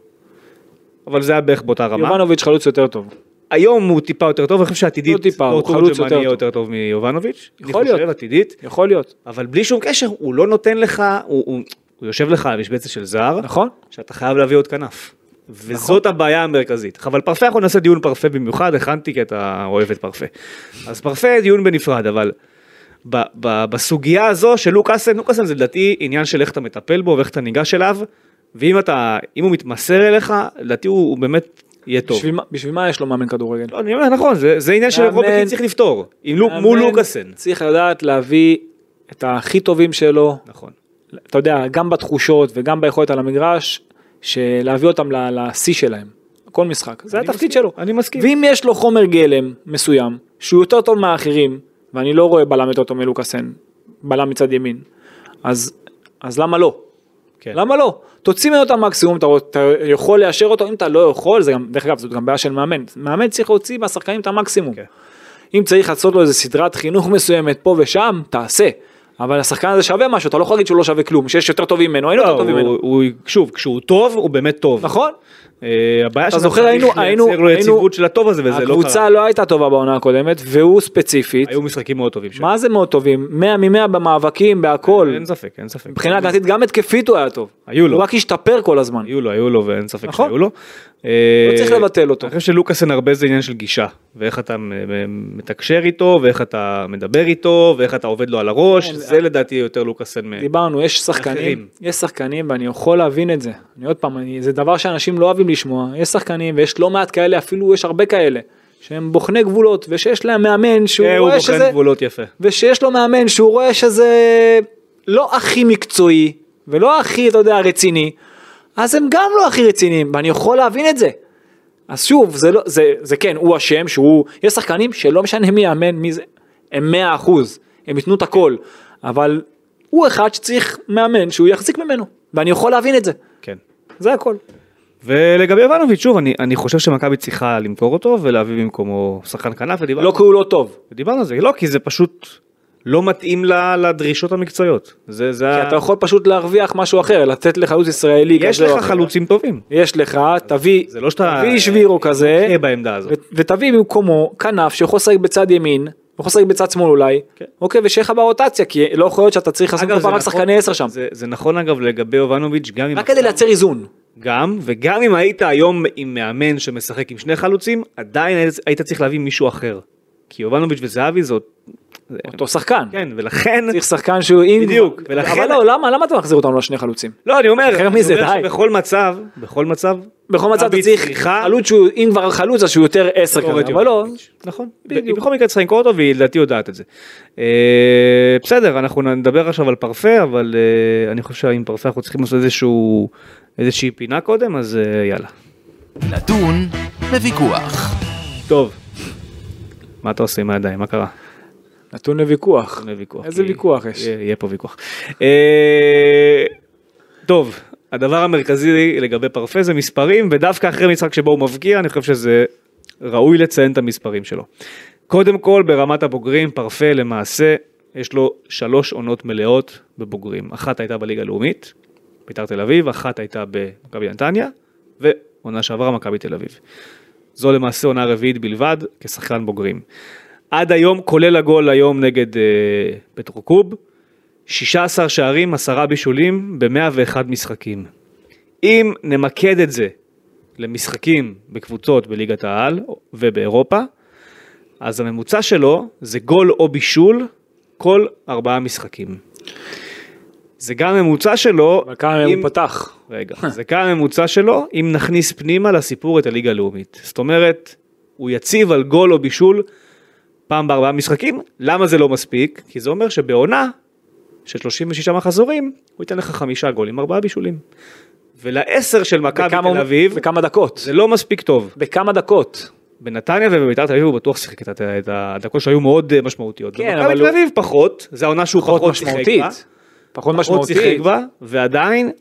אבל זה היה בערך באותה רמה. יובנוביץ' חלוץ יותר טוב. היום הוא טיפה יותר טוב, אני חושב שעתידית דור הוא חלוץ תורג'מן יותר יהיה. יותר טוב מיובנוביץ'. יכול אני חושב, להיות. עתידית, יכול להיות. אבל בלי שום קשר, הוא לא נותן לך, הוא, יושב לך על משבצת של זר, נכון? שאתה חייב להביא עוד כנף. וזאת הבעיה המרכזית. אבל פרפה אנחנו נעשה דיון פרפה במיוחד, הכנתי כי אתה אוהב את פרפה. אז פרפה דיון בנפרד, אבל ב- ב- בסוגיה הזו של לוקאסן, לוקאסן זה לדעתי עניין של איך אתה מטפל בו ואיך אתה ניגש אליו, ואם אתה, אם הוא מתמסר אליך, לדעתי הוא, הוא באמת יהיה טוב. בשביל בשביל מה יש לו מאמן כדורגל? לא, אני אומר, נכון, זה, זה עניין מאמן- שרובקין צריך לפתור, לוק, מול לוקאסן. צריך לדעת להביא את הכי טובים שלו, נכון. אתה יודע, גם בתחושות וגם ביכולת על המגרש, שלהביא אותם לשיא שלהם. כל משחק, זה התפקיד מסכים, שלו. אני מסכים. ואם יש לו חומר גלם מסוים, שהוא יותר טוב מהאחרים, ואני לא רואה בלם יותר טוב מלוקאסן, בלם מצד ימין, אז, אז למה לא? כן. למה לא? תוציא ממנו את המקסימום, אתה, אתה יכול לאשר אותו, אם אתה לא יכול, זה גם, דרך אגב, זאת גם בעיה של מאמן. מאמן צריך להוציא מהשחקנים את המקסימום. כן. אם צריך לעשות לו איזה סדרת חינוך מסוימת פה ושם, תעשה. אבל השחקן הזה שווה משהו, אתה לא יכול להגיד שהוא לא שווה כלום, שיש יותר טובים ממנו, אין לא, יותר טוב ממנו. הוא, הוא, שוב, כשהוא טוב, הוא באמת טוב. נכון? אה, הבעיה אתה זוכר, היינו- היינו- לייצר לו היינו- יציבות של הטוב הזה, וזה לא הקבוצה קרה. לא הייתה טובה בעונה הקודמת, והוא ספציפית. היו משחקים מאוד טובים. מה זה מאוד טובים? 100 מ-100 במאבקים, בהכל. אין ספק, אין ספק. מבחינה הגנתית גם התקפית הוא היה טוב. היו לו. הוא רק השתפר כל הזמן. היו לו, היו לו, ואין ספק נכון. שהיו לו. לא צריך לבטל אותו. אני חושב שלוקאסן הרבה זה עניין של גישה, ואיך אתה מתקשר איתו, ואיך אתה מדבר איתו, ואיך אתה עובד לו על הראש, כן, זה לדעתי יותר לוקאסן. דיברנו, יש שחקנים. יש שחקנים ואני יכול להבין את זה. אני עוד פעם, זה דבר שאנשים לא אוהבים לשמוע, יש שחקנים ויש לא מעט כאלה, אפילו יש הרבה כאלה, שהם בוחני גבולות ושיש להם מאמן שהוא אה, רואה שזה, גבולות יפה. ושיש לו מאמן שהוא רואה שזה לא הכי מקצועי ולא הכי, אתה יודע, רציני, אז הם גם לא הכי רציניים, ואני יכול להבין את זה. אז שוב, זה לא, זה, זה כן, הוא אשם שהוא, יש שחקנים שלא משנה מי יאמן, מי זה, הם 100 אחוז, הם ייתנו את הכל, אבל הוא אחד שצריך מאמן שהוא יחזיק ממנו, ואני יכול להבין את זה, כן. זה הכל. ולגבי יובנוביץ', שוב, אני, אני חושב שמכבי צריכה למכור אותו ולהביא במקומו שחקן כנף, ודיברנו, לא כי הוא לא טוב, ודיברנו על זה, לא, כי זה פשוט לא מתאים ל- לדרישות המקצועיות. זה, זה כי ה- אתה יכול פשוט להרוויח משהו אחר, לתת לחלוץ ישראלי יש כזה לך אחר. חלוצים טובים. יש לך, תביא, זה לא שאתה... תביא שבירו כזה, תהיה בעמדה הזאת. ותביא במקומו כנף שיכול לשחק בצד ימין, יכול לשחק בצד שמאל אולי, כן. אוקיי, ושיהיה לך ברוטציה, כי לא יכול להיות שאתה צריך לעשות לך זה רק נכון- שחקני 10 שם, זה, זה נכון אגב לגבי יובנוביץ', גם אם... רק כדי לייצר איזון. גם, וגם אם היית היום עם מאמן שמשחק עם שני חלוצים, עדיין היית- צריך להביא מישהו אחר. כי יובנוביץ' וזהבי זאת... אותו שחקן. כן, ולכן... צריך שחקן שהוא אם... בדיוק, ולכן- אבל לא, למה למה אתה מחזיר אותנו לשני חלוצים? לא, אני אומר, אחר מזה, די. שבכל מצב, בכל מצב... בכל מצב אתה צריך צריכה חלוץ שהוא, אם כבר חלוץ אז שהוא יותר 10 למכור כזה, אבל לא. נכון, בדיוק. היא בכל מקרה צריכה למכור אותו והיא לדעתי יודעת את זה. אה, בסדר, אנחנו נדבר עכשיו על פרפה, אבל אה, אני חושב שעם פרפה אנחנו צריכים לעשות איזשהו, איזושהי פינה קודם, אז אה, יאללה. נתון לוויכוח. טוב, מה אתה עושה עם הידיים? מה קרה? נתון לוויכוח. איזה ויכוח יש? יהיה, פה ויכוח. טוב, הדבר המרכזי לגבי פרפה זה מספרים, ודווקא אחרי משחק שבו הוא מבקיע, אני חושב שזה ראוי לציין את המספרים שלו. קודם כל, ברמת הבוגרים, פרפה למעשה, יש לו שלוש עונות מלאות בבוגרים. אחת הייתה בליגה הלאומית, בית"ר תל אביב, אחת הייתה במכבי נתניה, ועונה שעברה מכבי תל אביב. זו למעשה עונה רביעית בלבד כשחקן בוגרים. עד היום, כולל הגול היום נגד אה, פטרוקוב, 16 שערים, 10 בישולים ב-101 משחקים. אם נמקד את זה למשחקים בקבוצות בליגת העל ובאירופה, אז הממוצע שלו זה גול או בישול כל ארבעה משחקים. זה גם הממוצע שלו, אבל כמה אם- הוא פתח. רגע, [laughs] זה גם הממוצע שלו אם נכניס פנימה לסיפור את הליגה הלאומית. זאת אומרת, הוא יציב על גול או בישול פעם בארבעה משחקים, למה זה לא מספיק? כי זה אומר שבעונה של 36 מחזורים, הוא ייתן לך חמישה גולים, ארבעה בישולים. ולעשר של מכבי תל אביב, בכמה דקות. זה לא מספיק טוב. בכמה דקות. בנתניה ובביתר תל אביב הוא בטוח שיחק את, הדקות שהיו מאוד אה, משמעותיות. כן, במכבי אבל תל הוא- אביב פחות, זה העונה שהוא פחות פחות שיחק בה. משמעותית. פחות פחות שיחק משמעותית. בה, ועדיין,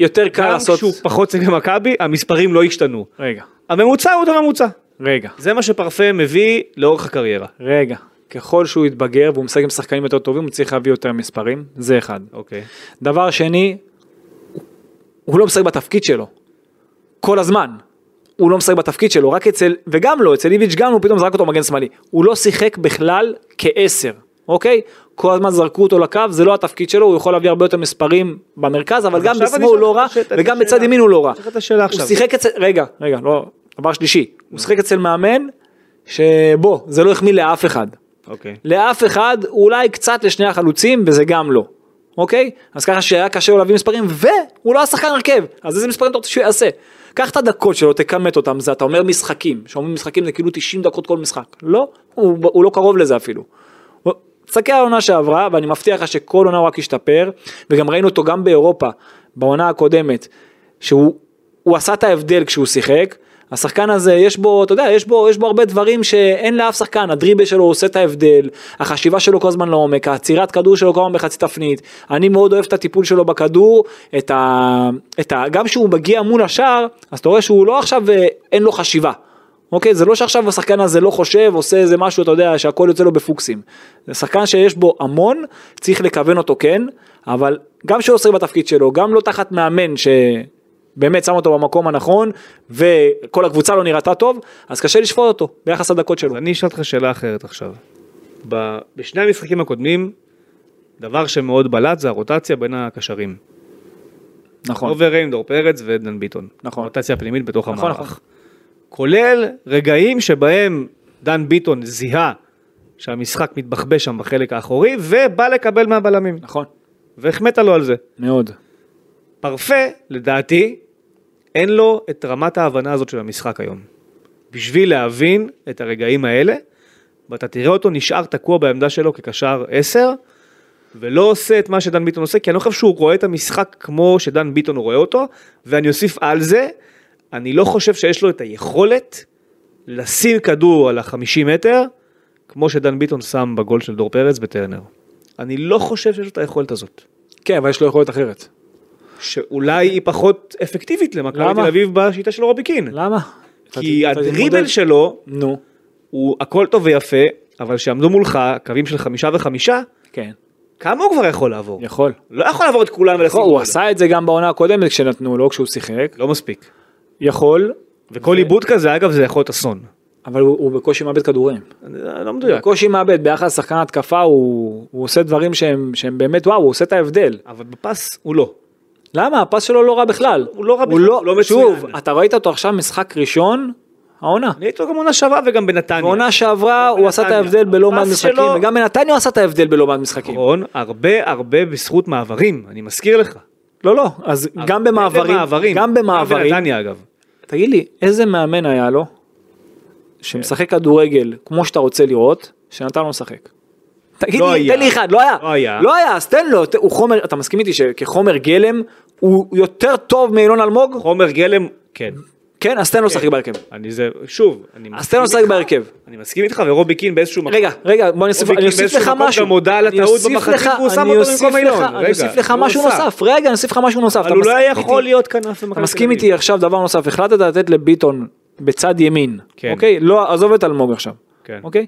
יותר קל גם לעשות... כשהוא פחות שיחק במכבי, המספרים לא השתנו. רגע, הממוצע הוא אותו ממוצע. רגע, זה מה שפרפה מביא לאורך הקריירה. רגע. ככל שהוא יתבגר והוא משחק עם שחקנים יותר טובים, הוא צריך להביא יותר מספרים, זה אחד. אוקיי. דבר שני, הוא לא משחק בתפקיד שלו. כל הזמן. הוא לא משחק בתפקיד שלו, רק אצל, וגם לא, אצל איביץ' גם הוא פתאום זרק אותו מגן שמאלי. הוא לא שיחק בכלל כעשר, אוקיי? כל הזמן זרקו אותו לקו, זה לא התפקיד שלו, הוא יכול להביא הרבה יותר מספרים במרכז, אבל גם בשמאל הוא לא רע, וגם. בצד ימין הוא לא רע. הוא שיחק אצל, רגע, רגע, לא, דבר שלישי, הוא שיחק אצל מאמן, שבוא, זה לא החמיא לאף אחד. אוקיי. לאף אחד, אולי קצת לשני החלוצים, וזה גם לא. אוקיי? אז ככה שהיה קשה לו להביא מספרים, והוא לא השחקן הרכב, אז איזה מספרים אתה רוצה שהוא יעשה? קח את הדקות שלו, תכמת אותם, זה אתה אומר משחקים, שאומרים משחקים זה כאילו 90 דקות כל משחק. לא, הוא, הוא לא קרוב לזה אפילו. תסתכל על העונה שעברה, ואני מבטיח לך שכל עונה הוא רק ישתפר, וגם ראינו אותו גם באירופה, בעונה הקודמת, שהוא הוא עשה את ההבדל כשהוא שיחק. השחקן הזה יש בו, אתה יודע, יש בו, יש בו הרבה דברים שאין לאף שחקן, הדריבל שלו עושה את ההבדל, החשיבה שלו כל הזמן לעומק, העצירת כדור שלו כל הזמן בחצי תפנית, אני מאוד אוהב את הטיפול שלו בכדור, את ה, את ה, גם כשהוא מגיע מול השער, אז אתה רואה שהוא לא עכשיו, אה, אין לו חשיבה. אוקיי, זה לא שעכשיו השחקן הזה לא חושב, עושה איזה משהו, אתה יודע, שהכל יוצא לו בפוקסים. זה שחקן שיש בו המון, צריך לכוון אותו כן, אבל גם שהוא עושה בתפקיד שלו, גם לא תחת מאמן שבאמת שם אותו במקום הנכון, וכל הקבוצה לא נראתה טוב, אז קשה לשפוט אותו ביחס לדקות שלו. אני אשאל אותך שאלה אחרת עכשיו. בשני המשחקים הקודמים, דבר שמאוד בלט זה הרוטציה בין הקשרים. נכון. אוברים, דור פרץ ודן ביטון. נכון. רוטציה פנימית בתוך נכון, המערך. נכון. כולל רגעים שבהם דן ביטון זיהה שהמשחק מתבחבש שם בחלק האחורי, ובא לקבל מהבלמים. נכון. והחמאת לו על זה. מאוד. פרפה, לדעתי, אין לו את רמת ההבנה הזאת של המשחק היום. בשביל להבין את הרגעים האלה, ואתה תראה אותו נשאר תקוע בעמדה שלו כקשר 10, ולא עושה את מה שדן ביטון עושה, כי אני לא חושב שהוא רואה את המשחק כמו שדן ביטון רואה אותו, ואני אוסיף על זה, אני לא חושב שיש לו את היכולת לשים כדור על החמישים מטר, כמו שדן ביטון שם בגול של דור פרץ בטרנר. אני לא חושב שיש לו את היכולת הזאת. כן, אבל יש לו יכולת אחרת. שאולי היא פחות אפקטיבית למכבי? תל אביב בשיטה של רובי קין. למה? כי הדריבל שלו נו, הוא הכל טוב ויפה, אבל שעמדו מולך קווים של חמישה וחמישה, כן, כמה הוא כבר יכול לעבור? יכול. לא יכול לעבור את כולם ולשים הוא גול. עשה את זה גם בעונה הקודמת כשנתנו לו, כשהוא שיחק. לא מספיק. יכול, וכל עיבוד כזה אגב זה יכול להיות אסון. אבל הוא, הוא בקושי מאבד כדורים. לא מדויק. בקושי מאבד, ביחס לשחקן התקפה הוא, הוא עושה דברים שהם, שהם באמת וואו, הוא עושה את ההבדל. אבל בפס הוא לא. למה? הפס שלו לא רע בכלל. הוא לא רע בכלל, הוא לא שוב, מצוין. אתה ראית אותו עכשיו משחק ראשון, העונה. אני הייתי לו גם עונה שעברה וגם בנתניה. בעונה שעברה הוא עשה את. ההבדל בלא מעט משחקים, וגם בנתניה הוא עשה את ההבדל בלא מעט משחקים. נכון, הרבה הרבה בזכות מעברים, אני מזכיר לך. לא, לא, אז גם במעברים, במעברים. גם במעברים, גם בנתניה אגב. תגיד לי, איזה מאמן היה לו, שמשחק כדורגל כמו שאתה רוצה לראות, שנתן לו לשחק? תגיד לא לי, היה. תן לי אחד, לא היה. לא היה. לא היה, אז תן לו, הוא חומר, אתה מסכים איתי שכחומר גלם, הוא יותר טוב מאילון אלמוג? חומר גלם, כן. כן, אז תן לו לשחק בהרכב. אני זה, שוב, אני אז תן לו לשחק איתך, בהרכב. אני מסכים איתך ורובי קין באיזשהו מקום. רגע, רגע, בוא נוסיף, רובי אני קין אוסיף באיזשהו לך מקום משהו. גם הודה על אני הטעות אוסיף במחצית לך- והוא שם אני אותו אוסיף במקום לך- אילון. אני אוסיף לך לא משהו. נוסף, רגע, אני אוסיף לך משהו נוסף. אבל הוא לא מסכים יכול? להיות כנף במכבי אתה מסכים. איתי עכשיו דבר נוסף, החלטת לתת לביטון בצד ימין, כן. אוקיי? לא, עזוב את אלמוג עכשיו, כן. אוקיי?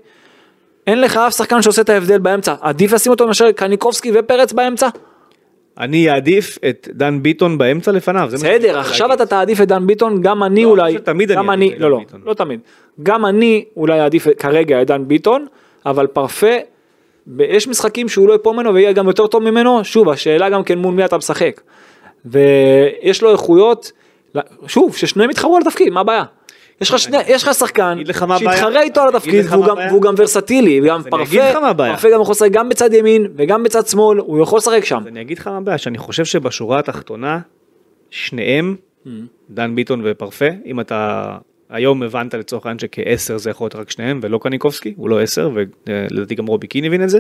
אין לך אף שחקן שעושה את ההבדל באמצע, עדיף לשים אותו מאשר קניקובסקי ופרץ באמצע? אני אעדיף את דן ביטון באמצע לפניו. בסדר, עכשיו. אתה תעדיף את דן ביטון, גם אני לא, אולי, חושב שתמיד אני אעדיף אני, את לא דן לא, ביטון. לא תמיד, גם אני אולי אעדיף כרגע את דן ביטון, אבל פרפה, יש משחקים שהוא לא יפול ממנו ויהיה גם יותר טוב ממנו, שוב, השאלה גם כן מול מי אתה משחק. ויש לו איכויות, שוב, ששניהם יתחרו על התפקיד, מה הבעיה? יש לך שני, יש לך שחקן. שיתחרה איתו על התפקיד והוא גם, גם ורסטילי, אגיד פרפה. פרפה גם יכול לשחק גם בצד ימין וגם בצד שמאל, הוא יכול לשחק שם. אני אגיד לך מה הבעיה, שאני חושב שבשורה התחתונה, שניהם, Mm. דן ביטון ופרפה, אם אתה היום הבנת לצורך העניין שכעשר זה יכול להיות רק שניהם ולא קניקובסקי, הוא לא עשר, ולדעתי גם רובי קין הבין את זה,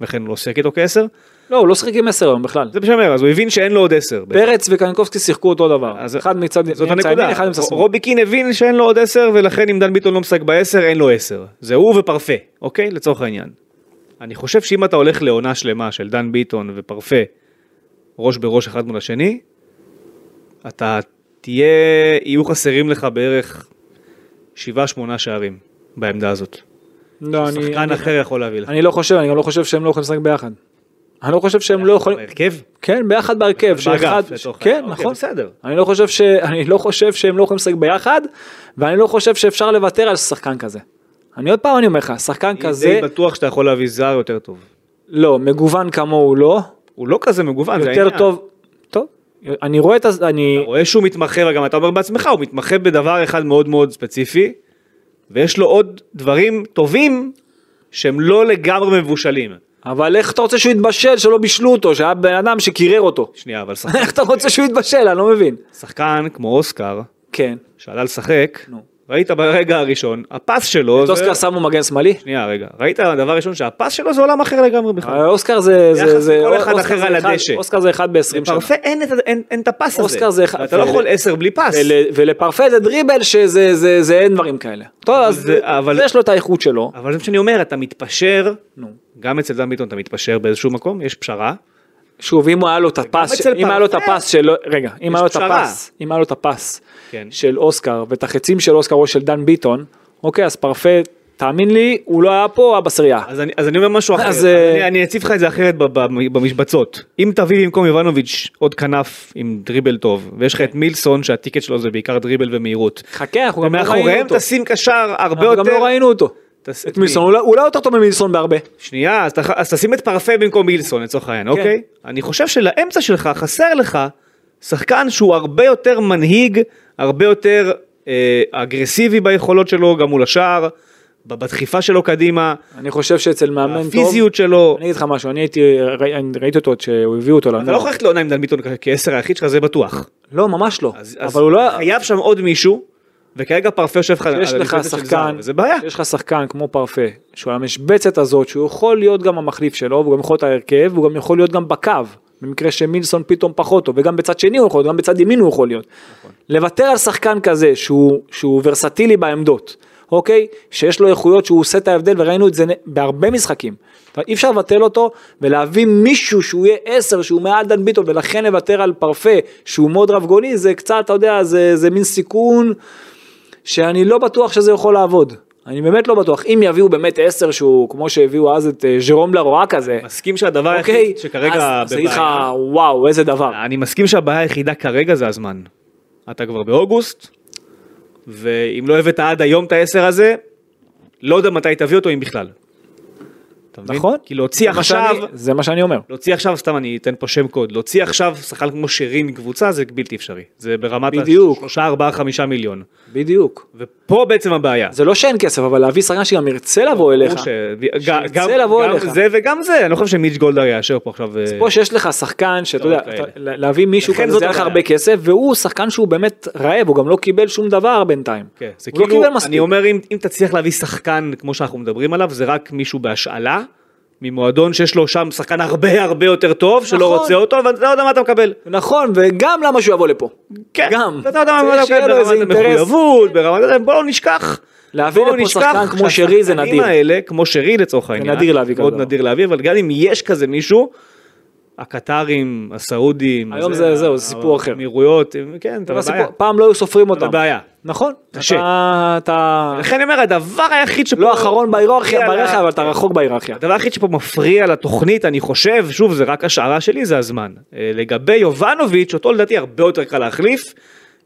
וכן הוא לא שיחק איתו כעשר, לא, הוא לא שיחק עם עשר היום בכלל. זה אומר, אז הוא הבין שאין לו עוד עשר. בעצם. פרץ וקניקובסקי שיחקו אותו דבר, אז- אחד מצד זאת הנקודה, אחד מצד שמאל. רובי קין הבין שאין לו עוד עשר ולכן אם דן ביטון לא משחק בעשר אין לו עשר, זה הוא ופרפה, אוקיי? לצורך העניין. אני חושב שאם אתה הולך לעונה שלמה של דן ביטון ופרפה, ראש בראש אחד מול השני, אתה תהיה, יהיו חסרים לך בערך שבעה שמונה שערים בעמדה הזאת. לא, אני- שחקן אני- אחר יכול להביא לך. אני לא חושב, אני גם לא חושב שהם לא יכולים לשחק ביחד. אני לא חושב שהם לא יכולים, בהרכב? כן, ביחד בהרכב, שאחד, באגף, לצורך כן. אוקיי, נכון. בסדר. אני לא חושב ש... אני לא חושב שהם לא יכולים לשחק ביחד, ואני לא חושב שאפשר לוותר על שחקן כזה. אני עוד פעם אני אומר לך, שחקן אני כזה, די בטוח שאתה יכול להביא זר יותר טוב. לא, מגוון כמוהו לא, הוא לא כזה מגוון, זה יותר העניין. טוב, טוב, אני רואה את, ה- אני, אתה רואה שהוא מתמחה, וגם אתה אומר בעצמך, הוא מתמחה בדבר אחד מאוד מאוד ספציפי, ויש לו עוד דברים טובים שהם לא לגמרי מבושלים. אבל איך אתה רוצה שהוא יתבשל שלא בישלו אותו, שהיה בן אדם שקירר אותו? שנייה, אבל [laughs] שחקן, איך אתה רוצה שהוא יתבשל? אני לא מבין. שחקן כמו אוסקר, כן. שעלה לשחק, נו. ראית ברגע הראשון, הפס שלו, את אוסקר שמו מגן שמאלי? שנייה רגע, ראית הדבר הראשון שהפס שלו זה עולם אחר לגמרי בכלל. אוסקר זה, זה, ביחס זה, לכל אחד אחר על הדשא. אוסקר זה אחד ב-20 שנה. לפרפה אין, את- אין, אין את הפס הזה. אוסקר זה אחד- ואתה לא ול- יכול עשר בלי פס. ול, ולפרפה זה דריבל שזה זה, זה אין דברים כאלה. טוב, אז זה- אבל- יש לו את האיכות שלו. אבל זה מה שאני אומר, אתה מתפשר, נו. גם אצל דן ביטון אתה מתפשר באיזשהו מקום, יש פשרה. שוב, אם היה לו את הפס, אם היה לו את הפס של, רגע, אם היה לו את. הפס, אם היה לו את הפס כן. של אוסקר ואת החצים של אוסקר או של דן ביטון, אוקיי, אז פרפה, תאמין לי, הוא לא היה פה, בסרייה. אז אני, אז אני אומר משהו אחר, אז, אה, אני, אני אציב לך את זה אחרת במשבצות. אם תביא במקום יובנוביץ' עוד כנף עם דריבל טוב, ויש לך את מילסון שהטיקט שלו זה בעיקר דריבל ומהירות, חכה, אנחנו גם לא ראינו ומאחוריהם אותו. תשים קשר הרבה אנחנו גם יותר... לא ראינו אותו. תס- את מילסון, אולי- אולי יותר טוב ממילסון בהרבה. שנייה, אז, ת- אז תשים את פרפה במקום מילסון לצורך העניין, כן. אוקיי? אני חושב שלאמצע שלך חסר לך שחקן שהוא הרבה יותר מנהיג, הרבה יותר אה, אגרסיבי ביכולות שלו, גם מול השער, בדחיפה שלו קדימה, אני חושב שאצל מאמן טוב, הפיזיות שלו. אני אגיד לך משהו, אני הייתי, ראיתי אותו כשהוא הביא אותו אתה לא לנוער. יכול ללכת לעונה עם דן ביטון כעשר היחיד שלך, זה בטוח. לא, ממש לא. אז, אז אבל הוא לא... חייב שם עוד מישהו, וכרגע פרפה יושב לך על המשבצת של זר, וזה בעיה. יש לך שחקן כמו פרפה, שהוא על המשבצת הזאת, שהוא יכול להיות גם המחליף שלו, והוא גם יכול להיות ההרכב, והוא גם יכול להיות גם בקו, במקרה שמילסון פתאום פחות טוב, וגם בצד שני הוא יכול להיות, גם בצד ימין הוא יכול להיות. לוותר על שחקן כזה, שהוא, שהוא ורסטילי בעמדות, אוקיי? שיש לו איכויות שהוא עושה את ההבדל, וראינו את זה בהרבה משחקים. אי אפשר לבטל אותו, ולהביא מישהו שהוא יהיה עשר, שהוא מעל דן ביטון, ולכן לוותר על פרפה, שהוא מאוד רב גוני, זה קצת, אתה יודע, זה, זה מין סיכון. שאני לא בטוח שזה יכול לעבוד. אני באמת לא בטוח. אם יביאו באמת עשר שהוא, כמו שהביאו אז את אה, ז'רום לרואה כזה, מסכים שהדבר אוקיי, היחיד שכרגע אז אגיד לך, וואו, איזה דבר. אני מסכים שהבעיה היחידה כרגע זה הזמן. אתה כבר באוגוסט, ואם לא הבאת עד היום את העשר הזה, לא יודע מתי תביא אותו אם בכלל. נכון? כי להוציא זה מה עכשיו, שאני- זה מה שאני אומר. להוציא עכשיו, סתם אני אתן פה שם קוד, להוציא עכשיו שחקן כמו שרי מקבוצה זה בלתי אפשרי. זה ברמת בדיוק. השלושה, ארבעה, חמישה מיליון. בדיוק. ופה בעצם הבעיה. זה לא שאין כסף, אבל להביא שחקן שגם ירצה לבוא אליך. שירצה לבוא אליך. זה וגם זה, אני לא חושב שמיץ' גולדהר יאשר פה עכשיו. אה, פה שיש לך שחקן שאתה יודע, להביא מישהו כזה, זה לך. הרבה כסף, והוא שחקן שהוא באמת רעב, הוא גם לא קיבל שום דבר בינתיים. כן, זה הוא לא כאילו, קיבל מספיק. אני אומר אם, אם תצליח להביא שחקן כמו שאנחנו מדברים עליו, זה רק מישהו בהשאלה, ממועדון שיש לו שם שחקן הרבה הרבה יותר טוב, שלא נכון. רוצה אותו, ואתה לא יודע מה אתה מקבל. נכון, וגם למה שהוא יבוא לפה. כן, גם. אתה יודע מה אתה מקבל ברמת. המחויבות, ברמת, בוא לא נשכח. להביא לפה שחקן כמו שרי זה נדיר. האלה, כמו שרי לצורך העניין, נדיר להביא כזה מאוד. נדיר להביא, אבל גם אם יש כזה מישהו, הקטרים, הסעודים, היום זה- זהו, זה סיפור אחר. האמירויות, כן, אתה בבעיה. פעם לא היו סופרים אותם. אתה בבעיה. נכון. קשה. אתה- אתה לכן אני אומר, הדבר היחיד שפה... לא אחרון בהיררכיה, בהיררכיה, אבל אתה רחוק בהיררכיה. הדבר היחיד שפה מפריע לתוכנית, אני חושב, שוב, זה רק השערה שלי, זה הזמן. אה, לגבי יובנוביץ', אותו לדעתי הרבה יותר קל להחליף,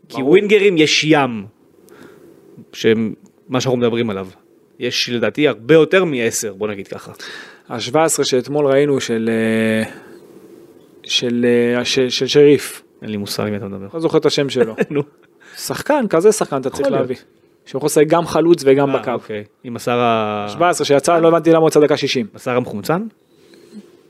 כי ווינגרים יש ים, שמה שאנחנו מדברים עליו. יש לדעתי הרבה יותר מ-10, בוא נגיד ככה. ה-17 שאתמול ראינו של אה, של אה, של של שריף, אין לי מושג מי אתה מדבר. לא זוכר את השם שלו. [laughs] נו. שחקן, כזה שחקן אתה צריך יכול. להביא. שיכול לשחק גם חלוץ וגם אה, בקו. אוקיי. עם השר ה... 17 שיצא, לא הבנתי למה הוא יצא דקה 60. השר המחומצן?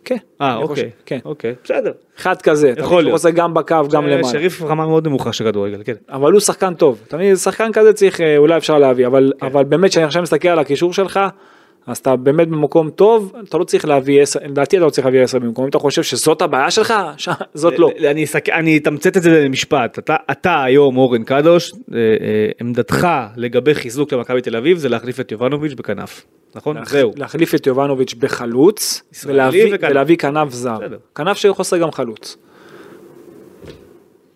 כן. אה, אוקיי. כן. אוקיי, בסדר. אחד כזה, יכול יכול להיות. לשחק גם בקו, גם אה, למעלה. שריף רמה מאוד נמוכה של כדורגל, כן. אבל הוא שחקן טוב. תמיד שחקן כזה צריך, אולי אפשר להביא, אבל כן. אבל באמת כשאני עכשיו מסתכל על הקישור שלך, אז אתה באמת במקום טוב, אתה לא צריך להביא 10, לדעתי אתה לא צריך להביא 10 במקום, אם אתה חושב שזאת הבעיה שלך, ש- זאת לא. אני אסק- אני אתמצת את זה למשפט. אתה- אתה היום, אורן קדוש, אה, אה, עמדתך לגבי חיזוק למכבי תל אביב זה להחליף את יובנוביץ' בכנף. נכון? להח- זהו. להחליף את יובנוביץ' בחלוץ, ולהביא וכנף. ולהביא כנף זר. בסדר. כנף לשחק גם חלוץ.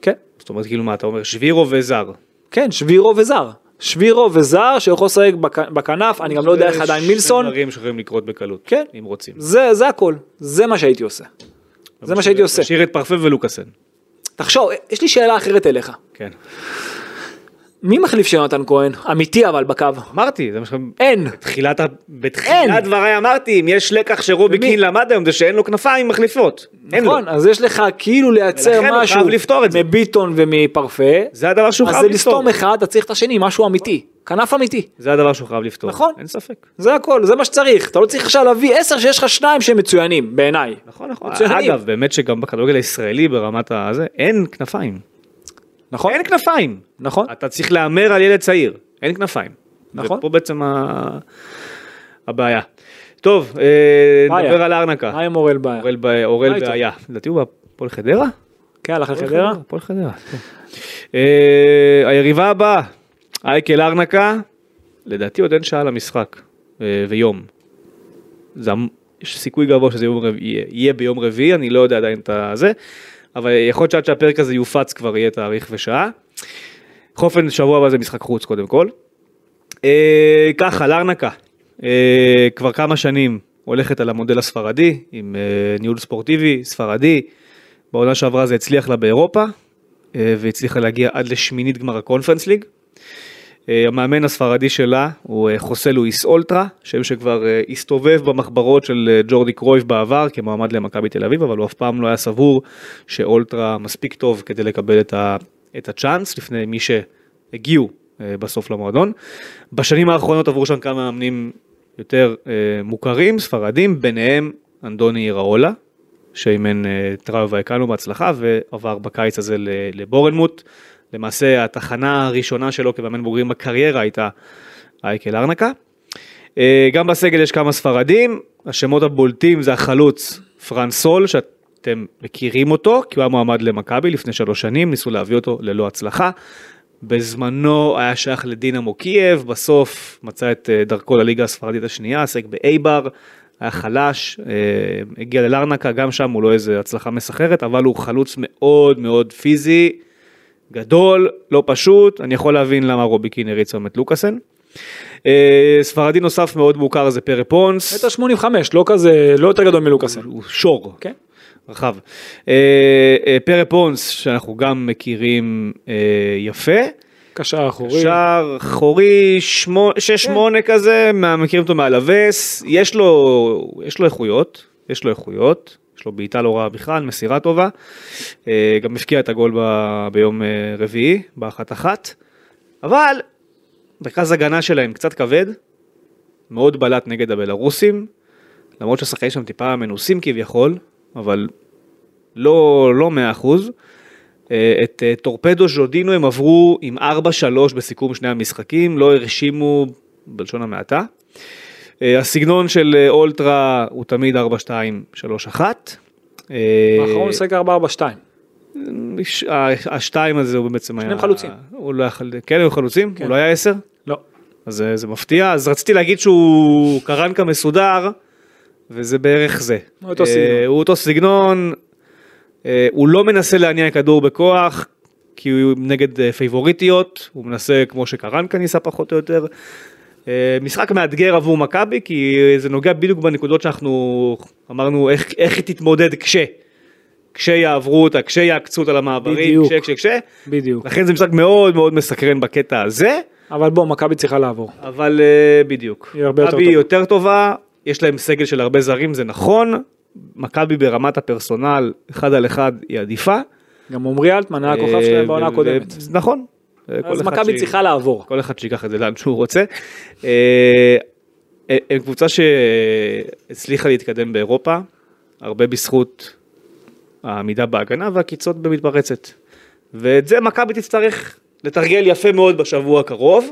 כן, זאת אומרת, כאילו מה, אתה אומר שבירו וזר. כן, שבירו וזר. שבירו וזר שיכול לשחק בכ- בכנף, אני גם לא יודע איך זה עדיין מילסון. דברים שיכולים לקרות בקלות. כן. אם רוצים. זה זה הכל, זה מה שהייתי עושה. זה מה שהייתי עושה. תשאיר את פרפה ולוקאסן. תחשוב, יש לי שאלה אחרת אליך. כן. מי מחליף של יונתן כהן? אמיתי אבל בקו. אמרתי, זה מה ש... אין. בתחילת, בתחילת דבריי אמרתי, אם יש לקח שרובי ומי? קין למד היום זה שאין לו כנפיים מחליפות. אין לו. נכון, אז יש לך כאילו לייצר משהו זה. מביטון ומפרפה, זה הדבר שהוא אז חייב זה לפתור. לסתום אחד, אתה צריך את השני, משהו אמיתי. כנף אמיתי. זה הדבר שהוא חייב לפתור. נכון. אין ספק. זה הכל, זה מה שצריך. אתה לא צריך עכשיו להביא עשר שיש לך שניים שהם מצוינים, בעיניי. נכון, נכון. מצוינים. אגב, באמת שגם בכדורגל הישראלי ברמת הזה, אין כנפיים. נכון? אין כנפיים. נכון? אתה צריך להמר על ילד צעיר, אין כנפיים. נכון. ופה בעצם ה... הבעיה. טוב, אה, בעיה. נדבר על ארנקה. מה עם אורל בעיה? אורל ב- אורל? בעיה. לדעתי הוא בהפועל חדרה? כן, הלך לחדרה? הפועל חדרה. כן. אה, היריבה הבאה, אייקל ארנקה, לדעתי עוד אין שעה למשחק, אה, ויום. זה יש סיכוי גבוה שזה יהיה ביום רביעי, אני לא יודע עדיין את הזה, אבל יכול להיות שעד שהפרק הזה יופץ כבר יהיה תאריך ושעה. אופן, שבוע הבא זה משחק חוץ קודם כל. אה, ככה, לארנקה, אה, כבר כמה שנים הולכת על המודל הספרדי, עם אה, ניהול ספורטיבי, ספרדי. בעונה שעברה זה הצליח לה באירופה, אה, והצליחה להגיע עד לשמינית גמר הקונפרנס ליג. אה, המאמן הספרדי שלה הוא אה, חוסה לואיס אולטרה, שם שכבר אה, הסתובב במחברות של ג'ורדי קרויף בעבר כמועמד למכבי תל אביב, אבל הוא אף פעם לא היה סבור שאולטרה מספיק טוב כדי לקבל את, ה, את הצ'אנס לפני מי שהגיעו בסוף למועדון. בשנים האחרונות עברו שם כמה מאמנים יותר מוכרים, ספרדים, ביניהם אנדוני איראולה, שאימן טראו ויקנו בהצלחה ועבר בקיץ הזה לבורנמוט. למעשה התחנה הראשונה שלו כמאמן בוגרים בקריירה הייתה אייקל ארנקה. אה, גם בסגל יש כמה ספרדים, השמות הבולטים זה החלוץ פרנס סול שאתם מכירים אותו כי הוא היה מועמד למכבי לפני שלוש שנים, ניסו להביא אותו ללא הצלחה. בזמנו היה שייך לדינמו קייב, בסוף מצא את אה, דרכו לליגה הספרדית השנייה, עסק באייבר, היה חלש, אה, הגיע ללרנקה, גם שם הוא לא איזה הצלחה מסחררת, אבל הוא חלוץ מאוד מאוד פיזי, גדול, לא פשוט, אני יכול להבין למה רובי קין הריץ היום את לוקאסן. אה, ספרדי נוסף מאוד מוכר זה פרה פונס, מטר 85, לא כזה, לא יותר גדול מלוקאסן. הוא שור, כן. רחב. אה, אה, פרה פונס שאנחנו גם מכירים יפה. קשר אחורי. שער אחורי, שמו- שש שמונה כזה, מכירים אותו מהלווס, יש לו, יש לו איכויות, יש לו איכויות, יש לו בעיטה לא רעה בכלל, מסירה טובה, אה, גם הפקיע את הגול ב, ביום אה, רביעי, באחת אחת, אבל מרכז הגנה שלהם קצת כבד, מאוד בלט נגד הבלארוסים, למרות שהשחקנים שם טיפה מנוסים כביכול, אבל לא, לא 100%. אה, את טורפדו ז'ודינו הם עברו עם 4-3 בסיכום שני המשחקים, לא הרשימו בלשון המעטה. אה, הסגנון של אה, אולטרה הוא תמיד 4-2-3-1. אה, האחרון הוא שיחק 4-4-2. ש- ה- השתיים הזה הוא בעצם היה... שניהם חלוצים. הוא לא. כן, היו חלוצים? כן. הוא לא היה 10? לא. אז זה, מפתיע, אז רציתי להגיד שהוא קרנקה מסודר, וזה בערך זה. אותו אה, סגנון. הוא אותו סגנון, הוא לא מנסה להניע כדור בכוח, כי הוא נגד פייבוריטיות, הוא מנסה כמו שקרנקה ניסה פחות או יותר. אה, משחק מאתגר עבור מכבי, כי זה נוגע בדיוק בנקודות שאנחנו אמרנו איך, איך היא תתמודד כש. כשיעברו אותה, כשיעקצו אותה למעברים. כש, כש, כש. בדיוק. לכן זה משחק מאוד מאוד מסקרן בקטע הזה, אבל בוא, מכבי צריכה לעבור. אבל אה, בדיוק. היא הרבה יותר מכבי טובה. יותר טובה, יש להם סגל של הרבה זרים, זה נכון. מכבי ברמת הפרסונל, אחד על אחד, היא עדיפה. גם עמרי אלטמן היה הכוכב אה, שלהם בעונה הקודמת. נכון. אה, אז מכבי צריכה לעבור. כל אחד שיקח את זה לאן שהוא רוצה. אה, הם קבוצה שהצליחה להתקדם באירופה, הרבה בזכות העמידה בהגנה והקיצות במתפרצת. ואת זה מכבי תצטרך לתרגל יפה מאוד בשבוע הקרוב,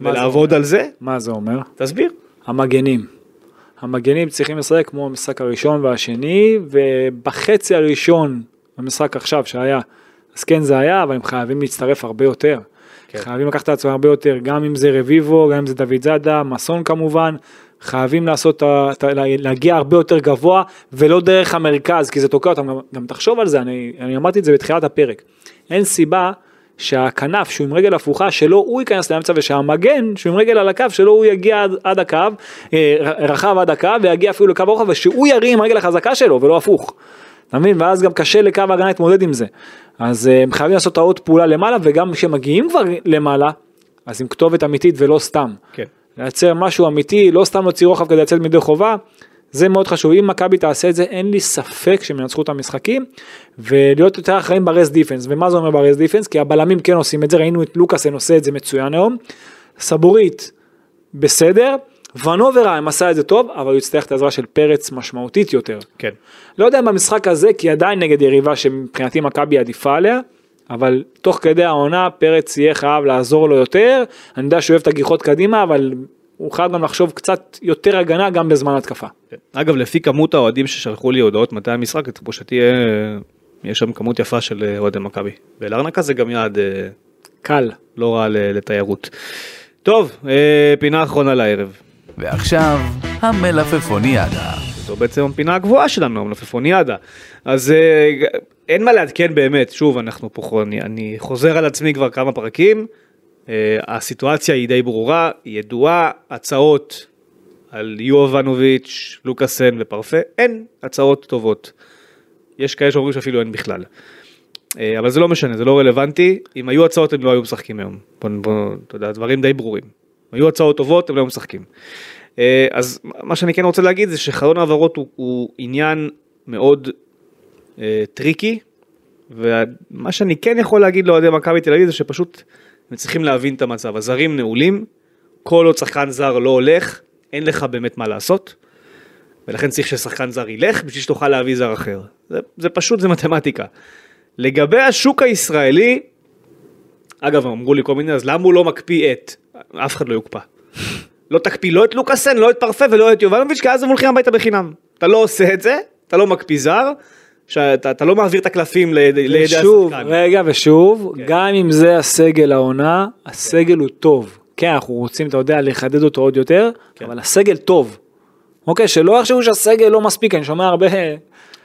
ולעבוד על זה. מה זה אומר? תסביר. המגנים. המגנים צריכים לשחק כמו המשחק הראשון והשני, ובחצי הראשון במשחק עכשיו שהיה, אז כן זה היה, אבל הם חייבים להצטרף הרבה יותר. כן. חייבים לקחת את עצמם הרבה יותר, גם אם זה רביבו, גם אם זה דוד זאדה, מסון כמובן, חייבים לעשות, להגיע הרבה יותר גבוה, ולא דרך המרכז, כי זה תוקע אותם, גם, גם תחשוב על זה, אני, אני אמרתי את זה בתחילת הפרק. אין סיבה שהכנף שהוא עם רגל הפוכה שלא הוא ייכנס לאמצע ושהמגן שהוא עם רגל על הקו שלא הוא יגיע עד, עד הקו, אה, רחב עד הקו ויגיע אפילו לקו הרוחב ושהוא ירים עם הרגל החזקה שלו ולא הפוך. אתה מבין? ואז גם קשה לקו ההגנה להתמודד עם זה. אז אה, הם חייבים לעשות את העוד פעולה למעלה וגם כשמגיעים כבר למעלה אז עם כתובת אמיתית ולא סתם. כן. לייצר משהו אמיתי, לא סתם להוציא רוחב כדי לצאת מידי חובה, זה מאוד חשוב. אם מכבי תעשה את זה, אין לי ספק שהם ינצחו את המשחקים, ולהיות יותר אחראים ב rest defense. ומה זה אומר ב rest defense? כי הבלמים כן עושים את זה, ראינו את לוקאסן עושה את זה מצוין היום. סבורית, בסדר. ונוברהיים עשה את זה טוב, אבל הוא יצטרך את העזרה של פרץ משמעותית יותר. כן. לא יודע אם במשחק הזה, כי עדיין נגד יריבה שמבחינתי מכבי עדיפה עליה, אבל תוך כדי העונה פרץ יהיה חייב לעזור לו יותר, אני יודע שהוא אוהב את הגיחות קדימה, אבל הוא חייב גם לחשוב קצת יותר הגנה גם בזמן התקפה. כן. אגב, לפי כמות האוהדים ששלחו לי הודעות מתי המשחק, לתחושתי יהיה- יש שם כמות יפה של אה, אוהדי מכבי. ולארנקה זה גם יעד אה, קל. לא רע לתיירות. טוב, אה, פינה אחרונה לערב. ועכשיו, המלפפוניאדה. זו בעצם הפינה הגבוהה שלנו, המלפפוניאדה. אז אה, אין מה לעדכן באמת, שוב, אנחנו פה, אני, אני חוזר על עצמי כבר כמה פרקים. אה, הסיטואציה היא די ברורה, היא ידועה, הצעות על יובנוביץ', לוקאסן ופרפה, אין הצעות טובות. יש כאלה שאומרים שאפילו אין בכלל. אה, אבל זה לא משנה, זה לא רלוונטי. אם היו הצעות הם לא היו משחקים היום. בוא, בוא, אתה יודע, דברים די ברורים. היו הצעות טובות הם לא משחקים. אה, אז מה שאני כן רוצה להגיד זה שחלון העברות הוא, הוא עניין מאוד אה, tricky. ומה שאני כן יכול להגיד לאוהדי מכבי תל אביב זה שפשוט הם צריכים להבין את המצב. הזרים נעולים, כל עוד שחקן זר לא הולך, אין לך באמת מה לעשות. ולכן צריך ששחקן זר ילך בשביל שתוכל להביא זר אחר. זה, זה פשוט, זה מתמטיקה. לגבי השוק הישראלי, אגב, אמרו לי כל מיני, אז למה הוא לא מקפיא את? אף אחד לא יוקפא. לא תקפיא לא את לוקאסן, לא את פרפה ולא את יובנוביץ', כי אז הם הולכים הביתה בחינם. אתה לא עושה את זה, אתה לא מקפיא זר, שאתה, אתה לא מעביר את הקלפים לידי לידי ושוב, השחקן. רגע ושוב, כן. גם אם זה הסגל העונה, הסגל הוא טוב. כן, אנחנו רוצים, אתה יודע, לחדד אותו עוד יותר, כן. אבל הסגל טוב. אוקיי, שלא יחשבו שהסגל לא מספיק, אני שומע הרבה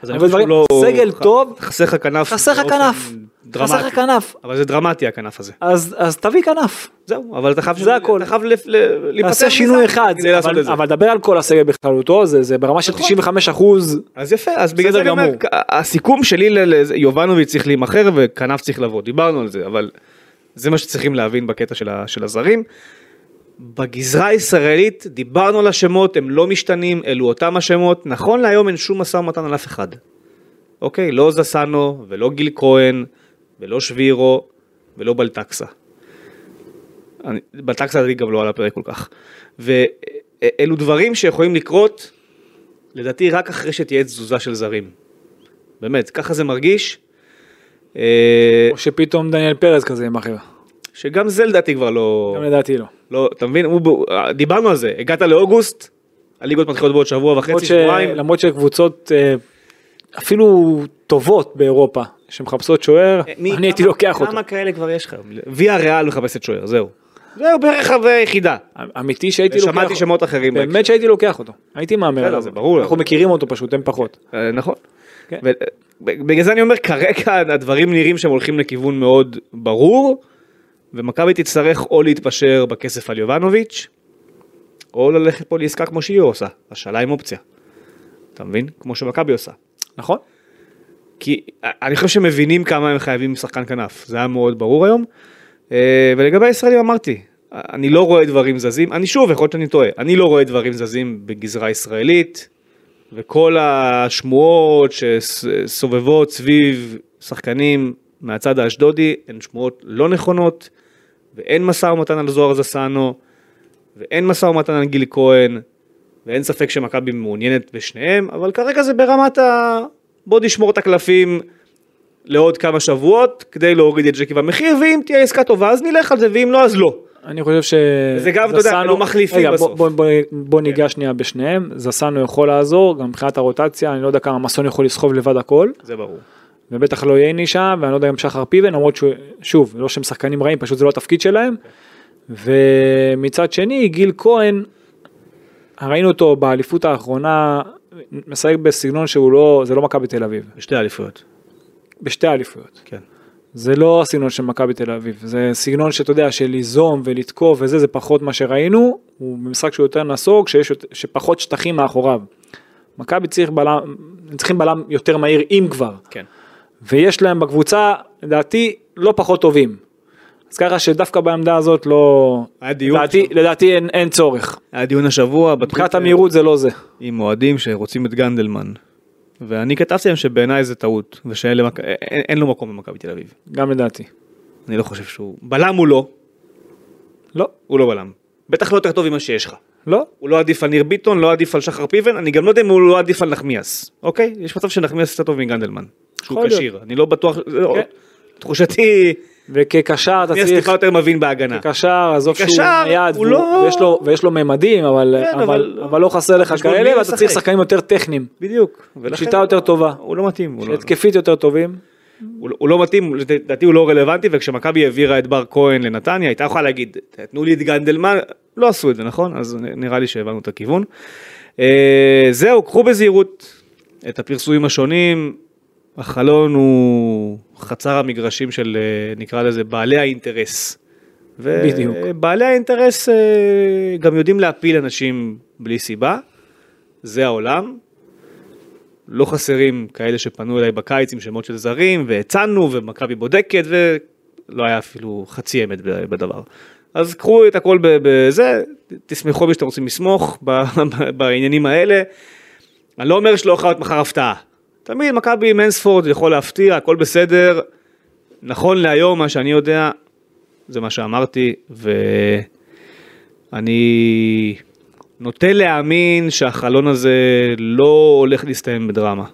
אז אני חושב דברים. שהוא לא- סגל טוב, חסר לך כנף. חסר לך כנף. דרמטי. חסר לך כנף. אבל זה דרמטי הכנף הזה. אז אז תביא כנף. זהו, אבל אתה חייב... זה הכל. אתה חייב להיפטר מזה שינוי אחד, כדי לעשות אבל- זה. אבל דבר על כל הסגל בכללותו, זה זה ברמה של נכון. 95 אחוז. אז יפה, אז בגלל זה אני אומר. הסיכום שלי ליובנוביץ' צריך להימכר וכנף צריך לבוא, דיברנו על זה, אבל זה מה שצריכים להבין בקטע של ה- של הזרים. בגזרה הישראלית דיברנו על השמות, הם לא משתנים, אלו אותם השמות, נכון להיום אין שום משא ומתן על אף אחד. אוקיי, לא זסנו ולא גיל כהן ולא שבירו ולא בלטקסה. אני- בלטקסה לדעתי גם לא על הפרק כל כך. ואלו דברים שיכולים לקרות לדעתי רק אחרי שתהיה תזוזה של זרים. באמת, ככה זה מרגיש. אה, או שפתאום דניאל פרץ כזה יימכר. שגם זה לדעתי כבר לא... גם לדעתי לא. לא, אתה מבין? הוא, ב- דיברנו על זה, הגעת לאוגוסט, הליגות מתחילות בעוד שבוע וחצי, שבועיים. למרות שקבוצות אה, אפילו טובות באירופה שמחפשות שוער, מי- אני הייתי לוקח אותו. כמה כאלה כבר יש לך? ויה ריאל מחפשת שוער, זהו. זהו בערך היחידה. אמיתי שהייתי לוקח שמעתי שמות אחרים. באמת שהייתי לוקח אותו. הייתי מהמר עליו. זה ברור. אנחנו מכירים אותו פשוט, הם פחות. אה, נכון. כן. בגלל זה אני אומר, כרגע הדברים נראים שהם הולכים לכיוון מאוד ברור, ומכבי תצטרך או להתפשר בכסף על יובנוביץ', או ללכת פה לעסקה כמו שהיא עושה, השאלה עם אופציה. אתה מבין? כמו שמכבי עושה. נכון? כי אני חושב שמבינים כמה הם חייבים שחקן כנף, זה היה מאוד ברור היום. אה, ולגבי הישראלים אמרתי, אני לא רואה דברים זזים, אני שוב, יכול להיות שאני טועה, אני לא רואה דברים זזים בגזרה ישראלית, וכל השמועות שסובבות סביב שחקנים מהצד האשדודי הן שמועות לא נכונות, ואין משא ומתן על זוהר זסנו, ואין משא ומתן על גיל כהן, ואין ספק שמכבי מעוניינת בשניהם, אבל כרגע זה ברמת ה... בוא נשמור את הקלפים לעוד כמה שבועות, כדי להוריד את ג'קי במחיר, ואם תהיה עסקה טובה אז נלך על זה, ואם לא אז לא. אני חושב ש... זה גם, אתה יודע, לא מחליפים רגע, בסוף. בוא, בוא, בוא, בוא ניגע שנייה בשניהם, זסנו יכול לעזור, גם מבחינת הרוטציה, אני לא יודע כמה מסון יכול לסחוב לבד הכל, זה ברור. ובטח לא ייני שם, ואני לא יודע אם שחר פיבן, למרות ששוב, לא שהם שחקנים רעים, פשוט זה לא התפקיד שלהם. ומצד שני, גיל כהן, ראינו אותו באליפות האחרונה, משחק בסגנון שהוא לא, זה לא מכבי תל אביב, בשתי אליפויות. בשתי אליפויות. כן. זה לא הסגנון של מכבי תל אביב, זה סגנון שאתה יודע, של ליזום ולתקוף וזה, זה פחות מה שראינו, הוא משחק שהוא יותר נסוג, שיש, שפחות שטחים מאחוריו. מכבי צריך בלם, צריכים בלם יותר מהיר אם כבר, כן. ויש להם בקבוצה, לדעתי, לא פחות טובים. אז ככה שדווקא בעמדה הזאת לא, היה דיון לדעתי, עכשיו. לדעתי אין, אין צורך. היה דיון השבוע מבחינת המהירות זה לא זה. עם אוהדים שרוצים את גנדלמן. ואני כתבתי להם שבעיניי זה טעות, ושאין למכ... אין, אין לו מקום במכבי תל אביב. גם לדעתי. אני לא חושב שהוא... בלם הוא לא, לא, הוא לא בלם. בטח לא יותר טוב ממה שיש לך. לא, הוא לא עדיף על ניר ביטון, לא עדיף על שחר פיבן, אני גם לא יודע אם הוא לא עדיף על נחמיאס, אוקיי? יש מצב שנחמיאס יותר טוב מגנדלמן. שהוא. כשיר, אני לא בטוח, זה לא- כן. תחושתי, וכקשר אתה צריך, טיפה יותר מבין בהגנה. כקשר, עזוב שהוא נייד, לא- ויש לו- ויש לו ממדים, אבל כן, אבל- אבל- אבל לא חסר לך מי כאלה, ואתה צריך. שחקנים יותר טכניים, בדיוק. שיטה יותר טובה, הוא לא מתאים. לא- התקפית יותר טובים. הוא לא- הוא לא מתאים, לדעתי הוא לא רלוונטי, וכשמכבי העבירה את בר כהן לנתניה, הייתה יכולה להגיד, תנו לי את גנדלמן, לא עשו את זה, נכון? אז נראה לי שהבנו את הכיוון. אה, זהו, קחו בזהירות את הפרסומים השונים, החלון הוא חצר המגרשים של, אה, נקרא לזה, בעלי האינטרס. בדיוק. ובעלי האינטרס אה, גם יודעים להפיל אנשים בלי סיבה, זה העולם, לא חסרים כאלה שפנו אליי בקיץ עם שמות של זרים, והצענו, ומכבי בודקת, ולא היה אפילו חצי אמת בדבר. אז קחו את הכל בזה, תסמכו מי שאתם רוצים לסמוך [laughs] בעניינים האלה. אני לא אומר שלא יכולה להיות מחר הפתעה. תמיד מכבי עם אינספורד יכול להפתיע, הכל בסדר. נכון להיום, מה שאני יודע, זה מה שאמרתי, ואני נוטה להאמין שהחלון הזה לא הולך להסתיים בדרמה.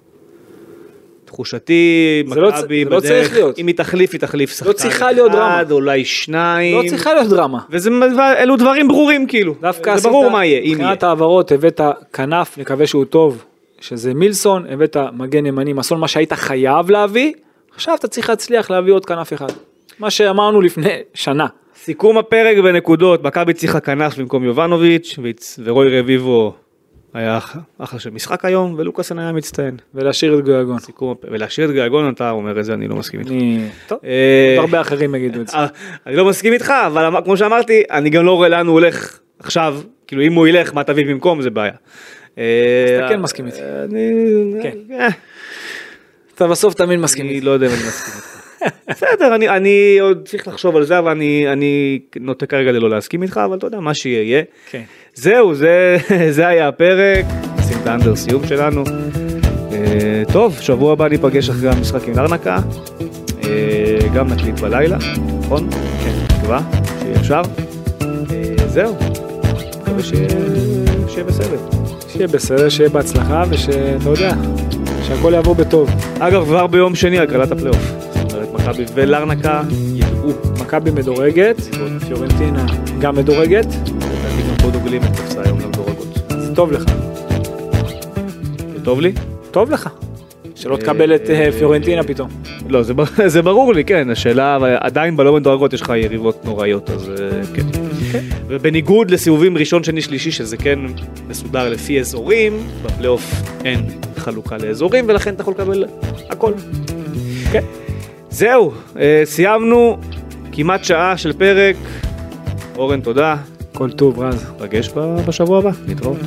תחושתי, לא צ- מכבי לא צריך בדרך, להיות. אם היא תחליף, היא תחליף שחקן צריכה להיות דרמה. אחד, אולי שניים. לא צריכה להיות דרמה. וזה, אלו דברים ברורים כאילו. דווקא זה ברור מה יהיה, אם יהיה. מבחינת העברות הבאת כנף, נקווה שהוא טוב, שזה מילסון, הבאת מגן ימני מסון, מה שהיית חייב להביא, עכשיו אתה צריך להצליח להביא עוד כנף אחד. מה שאמרנו לפני שנה. סיכום הפרק בנקודות, מכבי צריכה כנף במקום יובנוביץ', ורוי רביבו היה אח- אחלה של משחק היום, ולוקאסן היה מצטיין. ולהשאיר את גויגון. סיכום, ולהשאיר את גאגון, אתה אומר את זה, אני לא מסכים איתך. טוב, אה, הרבה אחרים יגידו את זה. אה, אני לא מסכים איתך, אבל אמר- כמו שאמרתי, אני גם לא רואה לאן הוא הולך עכשיו, כאילו אם הוא ילך, מה תביא במקום, זה בעיה. אתה אה, כן מסכים איתי. אני... כן. אה, אתה בסוף תמיד מסכים אני איתי. לא יודע אם אני מסכים איתך. בסדר, אני, אני עוד צריך לחשוב על זה, אבל אני, אני נוטה כרגע ללא להסכים איתך, אבל אתה יודע, מה שיהיה יהיה. כן. זהו, זה, [laughs] זה היה הפרק, נשים את האנדר סיום שלנו. אה, טוב, שבוע הבא ניפגש אחרי המשחק עם ארנקה. גם נקליט בלילה, נכון? כן, תקווה, שיהיה אפשר. זהו, מקווה שיהיה בסדר. שיהיה בסדר, שיהיה בהצלחה, ושאתה יודע, שהכל יעבור בטוב. אגב, כבר ביום שני הגרלת הפלייאוף. זאת אומרת, מכבי ולארנקה ידעו. מכבי מדורגת, פיורנטינה גם מדורגת, לדעתי גם פה דוגלים את תפסה היום למדורגות. זה טוב לך. זה טוב לי? טוב לך. שלא אה, תקבל את אה, פיורנטינה פתאום. לא, זה, בר- [laughs] זה ברור לי, כן, השאלה, עדיין בלא מדורגות יש לך יריבות נוראיות, אז אה, כן. ובניגוד לסיבובים ראשון, שני, שלישי, שזה כן מסודר לפי אזורים, בפלייאוף אין חלוקה לאזורים, ולכן אתה יכול לקבל הכל. כן. זהו, אה, סיימנו כמעט שעה של פרק. אורן, תודה. כל טוב רז. פגש בשבוע הבא, להתראות.